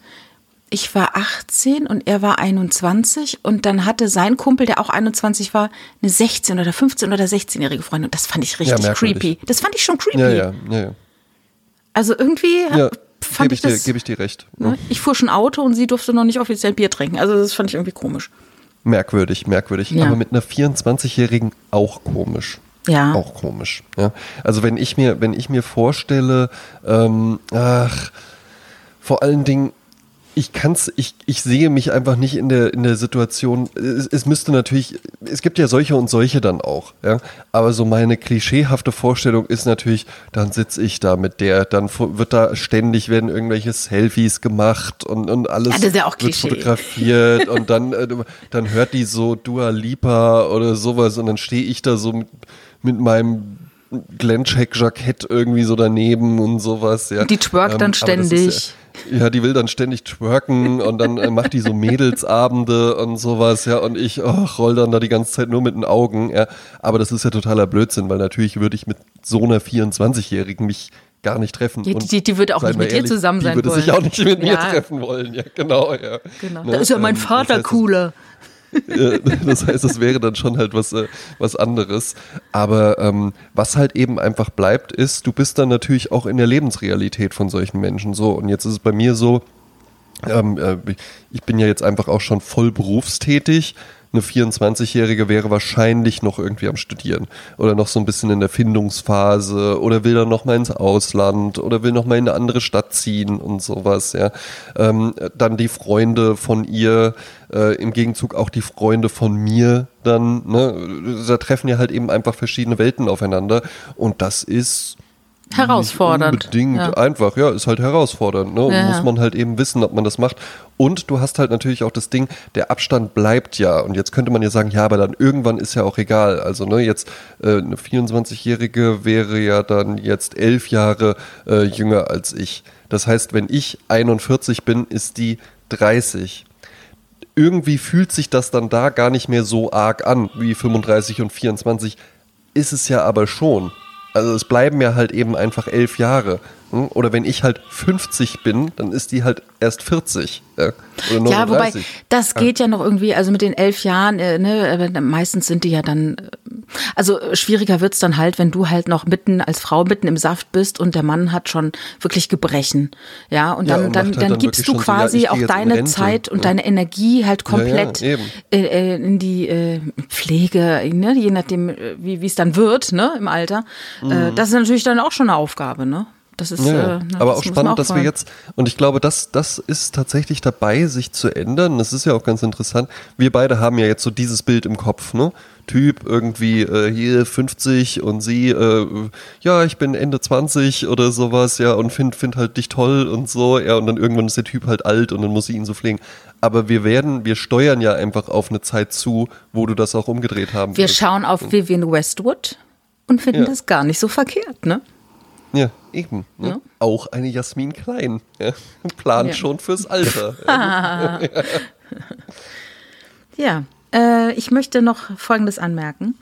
ich war 18 und er war 21 und dann hatte sein Kumpel, der auch 21 war, eine 16 oder 15 oder 16-jährige Freundin und das fand ich richtig ja, creepy. Das fand ich schon creepy. Ja, ja. Also irgendwie fand gebe ich, ich dir, gebe ich dir recht. Ne? Ich fuhr schon Auto und sie durfte noch nicht offiziell Bier trinken. Also das fand ich irgendwie komisch. Merkwürdig, merkwürdig. Ja. Aber mit einer 24-Jährigen auch komisch. Ja. Auch komisch. Ja. Also wenn ich mir, wenn ich mir vorstelle, ähm, ach, vor allen Dingen, ich kann's, ich, ich sehe mich einfach nicht in der, in der Situation. Es, es, müsste natürlich, es gibt ja solche und solche dann auch, ja. Aber so meine klischeehafte Vorstellung ist natürlich, dann sitze ich da mit der, dann wird da ständig werden irgendwelche Selfies gemacht und, und alles ja, ja wird fotografiert [LAUGHS] und dann, äh, dann hört die so Dua Lipa oder sowas und dann stehe ich da so mit, mit meinem Glencheck-Jackett irgendwie so daneben und sowas, ja. Die twerkt ähm, dann ständig. Ja, die will dann ständig twerken und dann äh, macht die so Mädelsabende und sowas, ja, und ich oh, roll dann da die ganze Zeit nur mit den Augen, ja. Aber das ist ja totaler Blödsinn, weil natürlich würde ich mit so einer 24-Jährigen mich gar nicht treffen. Ja, die, die würde auch nicht mit ehrlich, dir zusammen sein wollen. Die würde wollen. sich auch nicht mit ja. mir treffen wollen, ja, genau, ja. Genau. Ne? Da ist ja mein ähm, Vater das heißt, cooler. [LAUGHS] das heißt, es wäre dann schon halt was, äh, was anderes. Aber ähm, was halt eben einfach bleibt, ist, du bist dann natürlich auch in der Lebensrealität von solchen Menschen so. Und jetzt ist es bei mir so, ähm, äh, ich bin ja jetzt einfach auch schon voll berufstätig. Eine 24-Jährige wäre wahrscheinlich noch irgendwie am Studieren oder noch so ein bisschen in der Findungsphase oder will dann noch mal ins Ausland oder will noch mal in eine andere Stadt ziehen und sowas, ja. Ähm, dann die Freunde von ihr, äh, im Gegenzug auch die Freunde von mir dann, ne, da treffen ja halt eben einfach verschiedene Welten aufeinander und das ist herausfordernd. Nicht unbedingt ja. einfach, ja, ist halt herausfordernd. Ne? Ja. Muss man halt eben wissen, ob man das macht. Und du hast halt natürlich auch das Ding, der Abstand bleibt ja. Und jetzt könnte man ja sagen, ja, aber dann irgendwann ist ja auch egal. Also, ne, jetzt äh, eine 24-Jährige wäre ja dann jetzt elf Jahre äh, jünger als ich. Das heißt, wenn ich 41 bin, ist die 30 irgendwie fühlt sich das dann da gar nicht mehr so arg an wie 35 und 24. Ist es ja aber schon. Also es bleiben ja halt eben einfach elf Jahre. Oder wenn ich halt 50 bin, dann ist die halt erst 40. Ja, oder ja wobei, das geht ja noch irgendwie, also mit den elf Jahren, äh, ne, meistens sind die ja dann, äh, also schwieriger wird's dann halt, wenn du halt noch mitten als Frau mitten im Saft bist und der Mann hat schon wirklich Gebrechen. Ja, und dann, ja, und dann, halt dann, dann gibst du quasi so, ja, auch deine Zeit und deine Energie halt komplett äh, äh, in die äh, Pflege, ne, je nachdem, wie es dann wird, ne, im Alter. Mhm. das ist natürlich dann auch schon eine Aufgabe, ne? Das ist ja, äh, na, aber auch spannend, auch dass wir jetzt, und ich glaube, das, das ist tatsächlich dabei, sich zu ändern. Das ist ja auch ganz interessant. Wir beide haben ja jetzt so dieses Bild im Kopf, ne? Typ irgendwie äh, hier 50 und sie, äh, ja, ich bin Ende 20 oder sowas, ja, und find, find halt dich toll und so, ja, und dann irgendwann ist der Typ halt alt und dann muss sie ihn so pflegen. Aber wir werden, wir steuern ja einfach auf eine Zeit zu, wo du das auch umgedreht haben Wir willst. schauen auf Vivian Westwood und finden ja. das gar nicht so verkehrt, ne? Ja, eben. Ne? Ja. Auch eine Jasmin Klein. Ja? Plant ja. schon fürs Alter. [LAUGHS] ja. Äh, ich möchte noch Folgendes anmerken.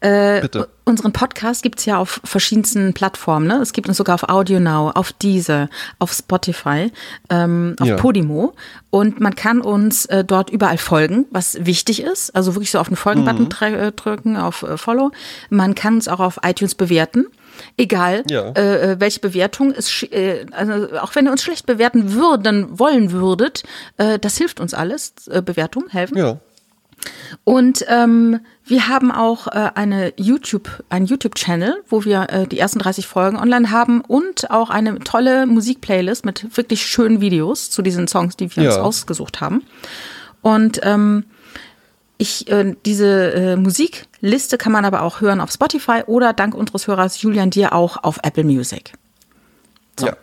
Äh, Bitte. Unseren Podcast gibt es ja auf verschiedensten Plattformen. Ne? Es gibt uns sogar auf Audio Now, auf Deezer, auf Spotify, ähm, auf ja. Podimo. Und man kann uns äh, dort überall folgen, was wichtig ist. Also wirklich so auf den Folgen-Button mhm. Äh, drücken, auf äh, Follow. Man kann uns auch auf iTunes bewerten. Egal, ja. Äh, äh, welche Bewertung ist, äh, also auch wenn ihr uns schlecht bewerten würden, wollen würdet, äh, das hilft uns alles. Äh, Bewertungen helfen. Ja. Und ähm, wir haben auch äh, eine YouTube, einen YouTube-Channel, wo wir äh, die ersten 30 Folgen online haben und auch eine tolle Musikplaylist mit wirklich schönen Videos zu diesen Songs, die wir ja. uns ausgesucht haben. Und ähm, ich, äh, diese äh, Musikliste kann man aber auch hören auf Spotify oder dank unseres Hörers Julian dir auch auf Apple Music. So. Ja.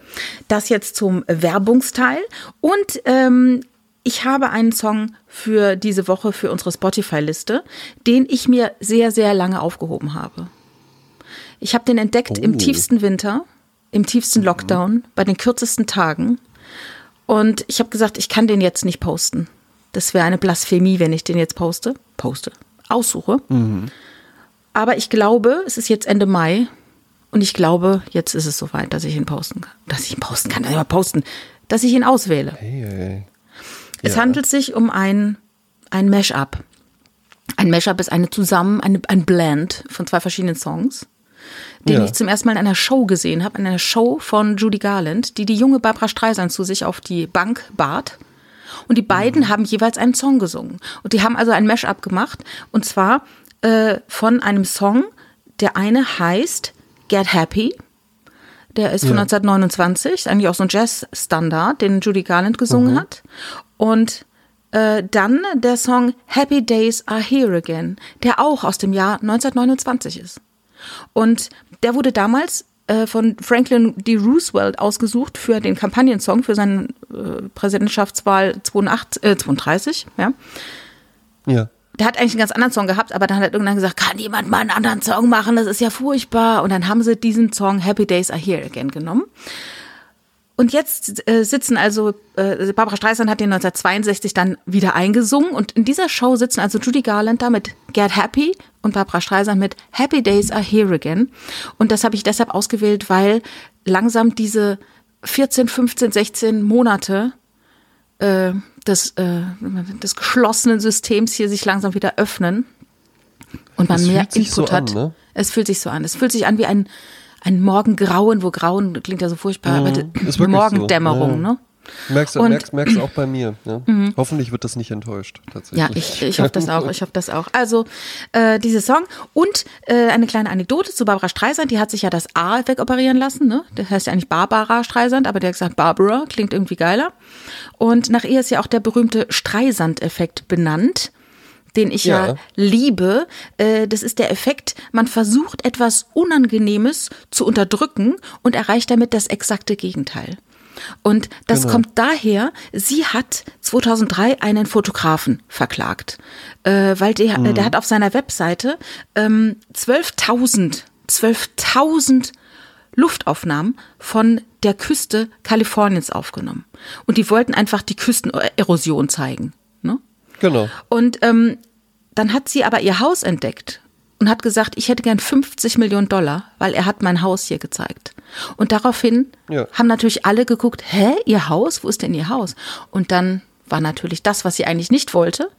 Das jetzt zum Werbungsteil. Und ähm, ich habe einen Song für diese Woche für unsere Spotify-Liste, den ich mir sehr, sehr lange aufgehoben habe. Ich habe den entdeckt oh. im tiefsten Winter, im tiefsten mhm. Lockdown, bei den kürzesten Tagen. Und ich habe gesagt, ich kann den jetzt nicht posten. Das wäre eine Blasphemie, wenn ich den jetzt poste. Poste. Aussuche. Mhm. Aber ich glaube, es ist jetzt Ende Mai und ich glaube, jetzt ist es soweit, dass ich ihn posten kann. Dass ich ihn posten kann, aber posten, dass ich ihn auswähle. Hey, hey. Es ja. handelt sich um ein, ein Mashup. Ein Mashup ist eine zusammen, eine, ein Blend von zwei verschiedenen Songs, den ja. ich zum ersten Mal in einer Show gesehen habe, in einer Show von Judy Garland, die die junge Barbara Streisand zu sich auf die Bank bat und die beiden mhm. haben jeweils einen Song gesungen. Und die haben also ein Mashup gemacht. Und zwar äh, von einem Song, der eine heißt Get Happy. Der ist von ja. 1929, ist eigentlich auch so ein Jazz-Standard, den Judy Garland gesungen mhm. hat. Und äh, dann der Song Happy Days Are Here Again, der auch aus dem Jahr 1929 ist. Und der wurde damals äh, von Franklin D. Roosevelt ausgesucht für den Kampagnensong für seine äh, Präsidentschaftswahl 82, äh, 32. Ja. ja. Der hat eigentlich einen ganz anderen Song gehabt, aber dann hat irgendwann gesagt, kann jemand mal einen anderen Song machen? Das ist ja furchtbar. Und dann haben sie diesen Song Happy Days Are Here Again genommen. Und jetzt äh, sitzen also, äh, Barbara Streisand hat den 1962 dann wieder eingesungen und in dieser Show sitzen also Judy Garland da mit Get Happy und Barbara Streisand mit Happy Days Are Here Again. Und das habe ich deshalb ausgewählt, weil langsam diese 14, 15, 16 Monate äh, des, äh, des geschlossenen Systems hier sich langsam wieder öffnen und man mehr Input so hat. An, ne? Es fühlt sich so an. Es fühlt sich an wie ein ein Morgengrauen, wo Grauen klingt ja so furchtbar, mhm, aber Morgendämmerung, so. ja. ne? Merkst du merkst, merkst auch bei mir. Ja? Mhm. Hoffentlich wird das nicht enttäuscht, tatsächlich. Ja, ich, ich hoffe das auch. Ich hoffe das auch. Also äh, dieser Song und äh, eine kleine Anekdote zu Barbara Streisand. Die hat sich ja das A wegoperieren lassen. Ne? Das heißt ja eigentlich Barbara Streisand, aber der hat gesagt Barbara klingt irgendwie geiler. Und nach ihr ist ja auch der berühmte Streisand-Effekt benannt den ich ja, Ja. liebe. Äh, das ist der Effekt, man versucht etwas Unangenehmes zu unterdrücken und erreicht damit das exakte Gegenteil. Und das Genau. kommt daher, sie hat 2003 einen Fotografen verklagt, äh, weil der, Mhm. der hat auf seiner Webseite ähm, 12.000 12.000 Luftaufnahmen von der Küste Kaliforniens aufgenommen. Und die wollten einfach die Küstenerosion zeigen. Ne? Genau. Und ähm, dann hat sie aber ihr Haus entdeckt und hat gesagt, ich hätte gern 50 Millionen Dollar, weil er hat mein Haus hier gezeigt. Und daraufhin Ja. haben natürlich alle geguckt, hä, ihr Haus? Wo ist denn ihr Haus? Und dann war natürlich das, was sie eigentlich nicht wollte,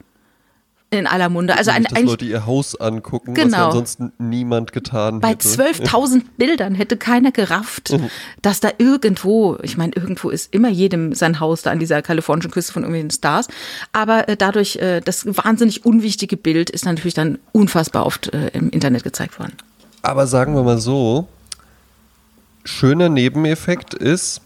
in aller Munde. Also ein, dass Leute ihr Haus angucken, was Genau. ja ansonsten niemand getan bei hätte. 12.000 Bildern hätte keiner gerafft, Mhm. dass da irgendwo, ich meine, irgendwo ist immer jedem sein Haus da an dieser kalifornischen Küste von irgendwelchen Stars, aber äh, dadurch, äh, das wahnsinnig unwichtige Bild ist natürlich dann unfassbar oft äh, im Internet gezeigt worden. Aber sagen wir mal so, schöner Nebeneffekt ist,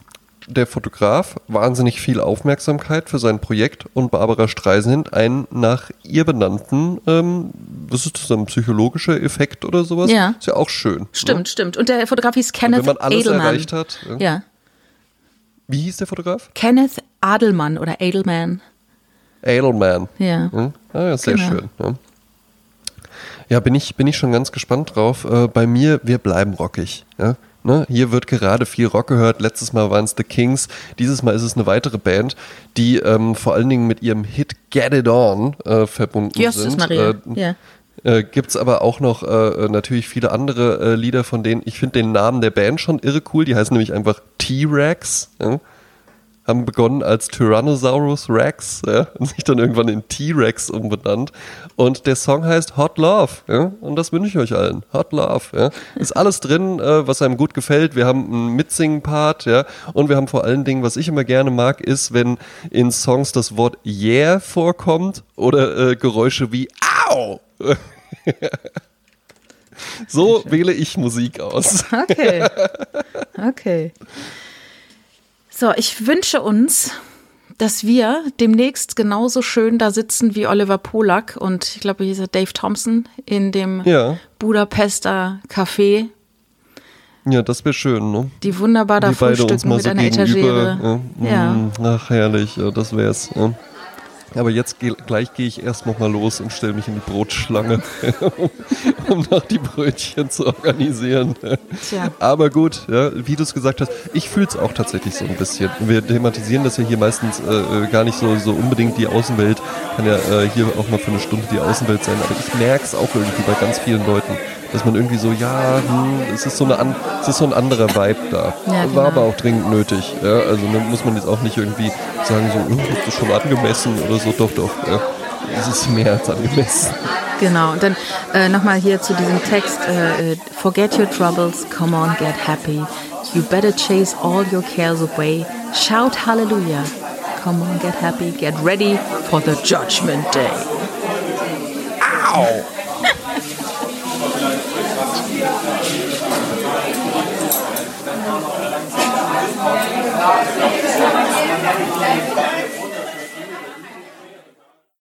der Fotograf wahnsinnig viel Aufmerksamkeit für sein Projekt und Barbara Streisand einen nach ihr benannten, ähm, was ist das, ein psychologischer Effekt oder sowas? Ja. Ist ja auch schön. Stimmt, Ne? stimmt. Und der Fotograf hieß Kenneth Wenn man alles Edelman. erreicht hat. Ja. Ja, Wie hieß der Fotograf? Kenneth Adelmann oder Edelman. Edelman. Ja. Hm? Ah, ja, sehr Genau. schön. Ja. ja, bin ich, bin ich schon ganz gespannt drauf. Äh, bei mir, wir bleiben rockig. Ja? Ne? Hier wird gerade viel Rock gehört. Letztes Mal waren es The Kings. Dieses Mal ist es eine weitere Band, die ähm, vor allen Dingen mit ihrem Hit Get It On äh, verbunden Justus sind. Maria. Äh, ja. äh, Gibt es aber auch noch äh, natürlich viele andere äh, Lieder, von denen ich finde den Namen der Band schon irre cool. Die heißen nämlich einfach T-Rex. Ja? Haben begonnen als Tyrannosaurus Rex ja? und sich dann irgendwann in T-Rex umbenannt. Und der Song heißt Hot Love. Ja? Und das wünsche ich euch allen. Hot Love. Ja? Ist alles drin, äh, was einem gut gefällt. Wir haben einen Mitsingen-Part. Ja? Und wir haben vor allen Dingen, was ich immer gerne mag, ist, wenn in Songs das Wort Yeah vorkommt oder äh, Geräusche wie Au. [LAUGHS] So wähle ich Musik aus. Okay. [LAUGHS] Okay. So, ich wünsche uns, dass wir demnächst genauso schön da sitzen wie Oliver Polak und ich glaube, hier ist Dave Thompson in dem Ja, Budapester Café, ja, das wäre schön, ne? die wunderbar da Die frühstücken mit so einer. Etagere. Ja. Ja. Mm, Ach, herrlich, ja, das wär's. Ja. Aber jetzt geh, gleich gehe ich erst noch mal los und stelle mich in die Brotschlange, [LAUGHS] um noch die Brötchen zu organisieren. Tja. Aber gut, ja, wie du es gesagt hast, ich fühle es auch tatsächlich so ein bisschen. Wir thematisieren das ja hier meistens äh, gar nicht so, so unbedingt die Außenwelt. Kann ja äh, hier auch mal für eine Stunde die Außenwelt sein. Aber ich merke es auch irgendwie bei ganz vielen Leuten, dass man irgendwie so, ja, hm, es, ist so eine an, es ist so ein anderer Vibe da. Ja, genau. War aber auch dringend nötig. Ja? Also ne, muss man jetzt auch nicht irgendwie sagen, so, oh, ist das schon angemessen oder so. Doch, doch. Ja. Es ist mehr als angemessen. Genau, und dann äh, nochmal hier zu diesem Text. Äh, äh, Forget your troubles, come on, get happy. You better chase all your cares away. Shout hallelujah. Come on, get happy, get ready for the judgment day. Au!